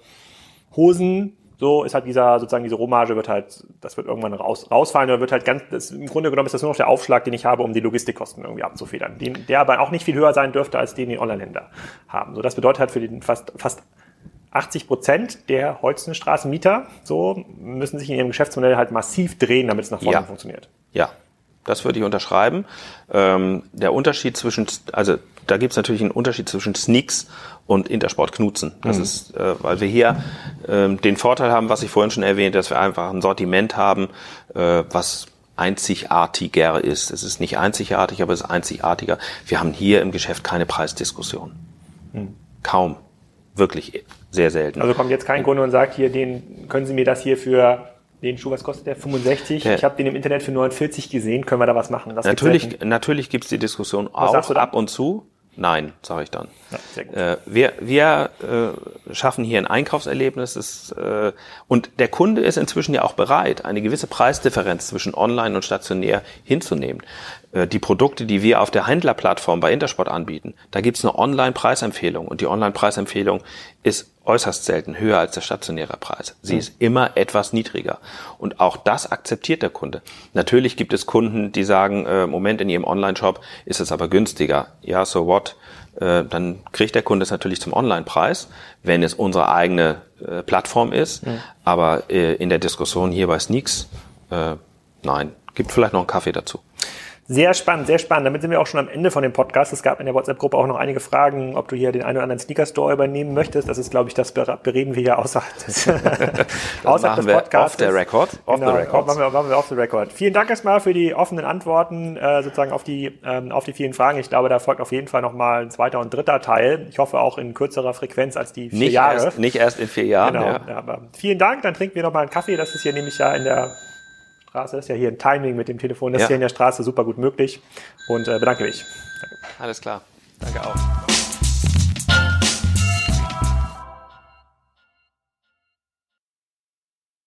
Hosen, so ist halt dieser, sozusagen diese Rohmarge wird halt, das wird irgendwann raus, rausfallen oder wird halt ganz, das, im Grunde genommen ist das nur noch der Aufschlag, den ich habe, um die Logistikkosten irgendwie abzufedern. Den, der aber auch nicht viel höher sein dürfte, als den die Online-Händler haben. So, das bedeutet halt für den fast, fast 80 Prozent der Holzenstraßenmieter, so, müssen sich in ihrem Geschäftsmodell halt massiv drehen, damit es nach vorne ja. funktioniert. Ja, das würde ich unterschreiben. Ähm, der Unterschied zwischen, also da gibt es natürlich einen Unterschied zwischen Sneaks und Intersport Knutzen. Das mhm. ist, äh, weil wir hier äh, den Vorteil haben, was ich vorhin schon erwähnt, dass wir einfach ein Sortiment haben, äh, was einzigartiger ist. Es ist nicht einzigartig, aber es ist einzigartiger. Wir haben hier im Geschäft keine Preisdiskussion. Mhm. Kaum. Wirklich sehr selten. Also kommt jetzt kein Kunde und sagt hier, den können Sie mir das hier für den Schuh, was kostet der? 65? Ja. Ich habe den im Internet für 49 gesehen. Können wir da was machen? Das natürlich natürlich gibt es die Diskussion was auch ab und zu. Nein, sage ich dann. Ja. Äh, wir wir äh, schaffen hier ein Einkaufserlebnis ist, äh, und der Kunde ist inzwischen ja auch bereit, eine gewisse Preisdifferenz zwischen online und stationär hinzunehmen. Äh, die Produkte, die wir auf der Händlerplattform bei Intersport anbieten, da gibt's eine Online-Preisempfehlung und die Online-Preisempfehlung ist äußerst selten höher als der stationäre Preis. Sie mhm. ist immer etwas niedriger. Und auch das akzeptiert der Kunde. Natürlich gibt es Kunden, die sagen, äh, Moment, in ihrem Online-Shop ist es aber günstiger. Ja, so what? Äh, dann kriegt der Kunde es natürlich zum Online-Preis, wenn es unsere eigene äh, Plattform ist. Mhm. Aber äh, in der Diskussion hier bei Sneaks, äh, nein, gibt vielleicht noch einen Kaffee dazu. Sehr spannend, sehr spannend. Damit sind wir auch schon am Ende von dem Podcast. Es gab in der WhatsApp-Gruppe auch noch einige Fragen, ob du hier den einen oder anderen Sneaker-Store übernehmen möchtest. Das ist, glaube ich, das bereden wir hier außerhalb des, [laughs] [laughs] außerhalb des Podcasts. Off the record. Off genau, the record. Machen wir, machen wir off the record. Vielen Dank erstmal für die offenen Antworten, äh, sozusagen auf die, ähm, auf die vielen Fragen. Ich glaube, da folgt auf jeden Fall nochmal ein zweiter und dritter Teil. Ich hoffe auch in kürzerer Frequenz als die vier nicht Jahre. Erst, nicht erst in vier Jahren. Genau. Ja. Ja, aber vielen Dank. Dann trinken wir nochmal einen Kaffee. Das ist hier nämlich ja in der Straße. Das ist ja hier ein Timing mit dem Telefon. Das ja. ist hier in der Straße super gut möglich. Und äh, bedanke mich. Danke. Alles klar. Danke auch.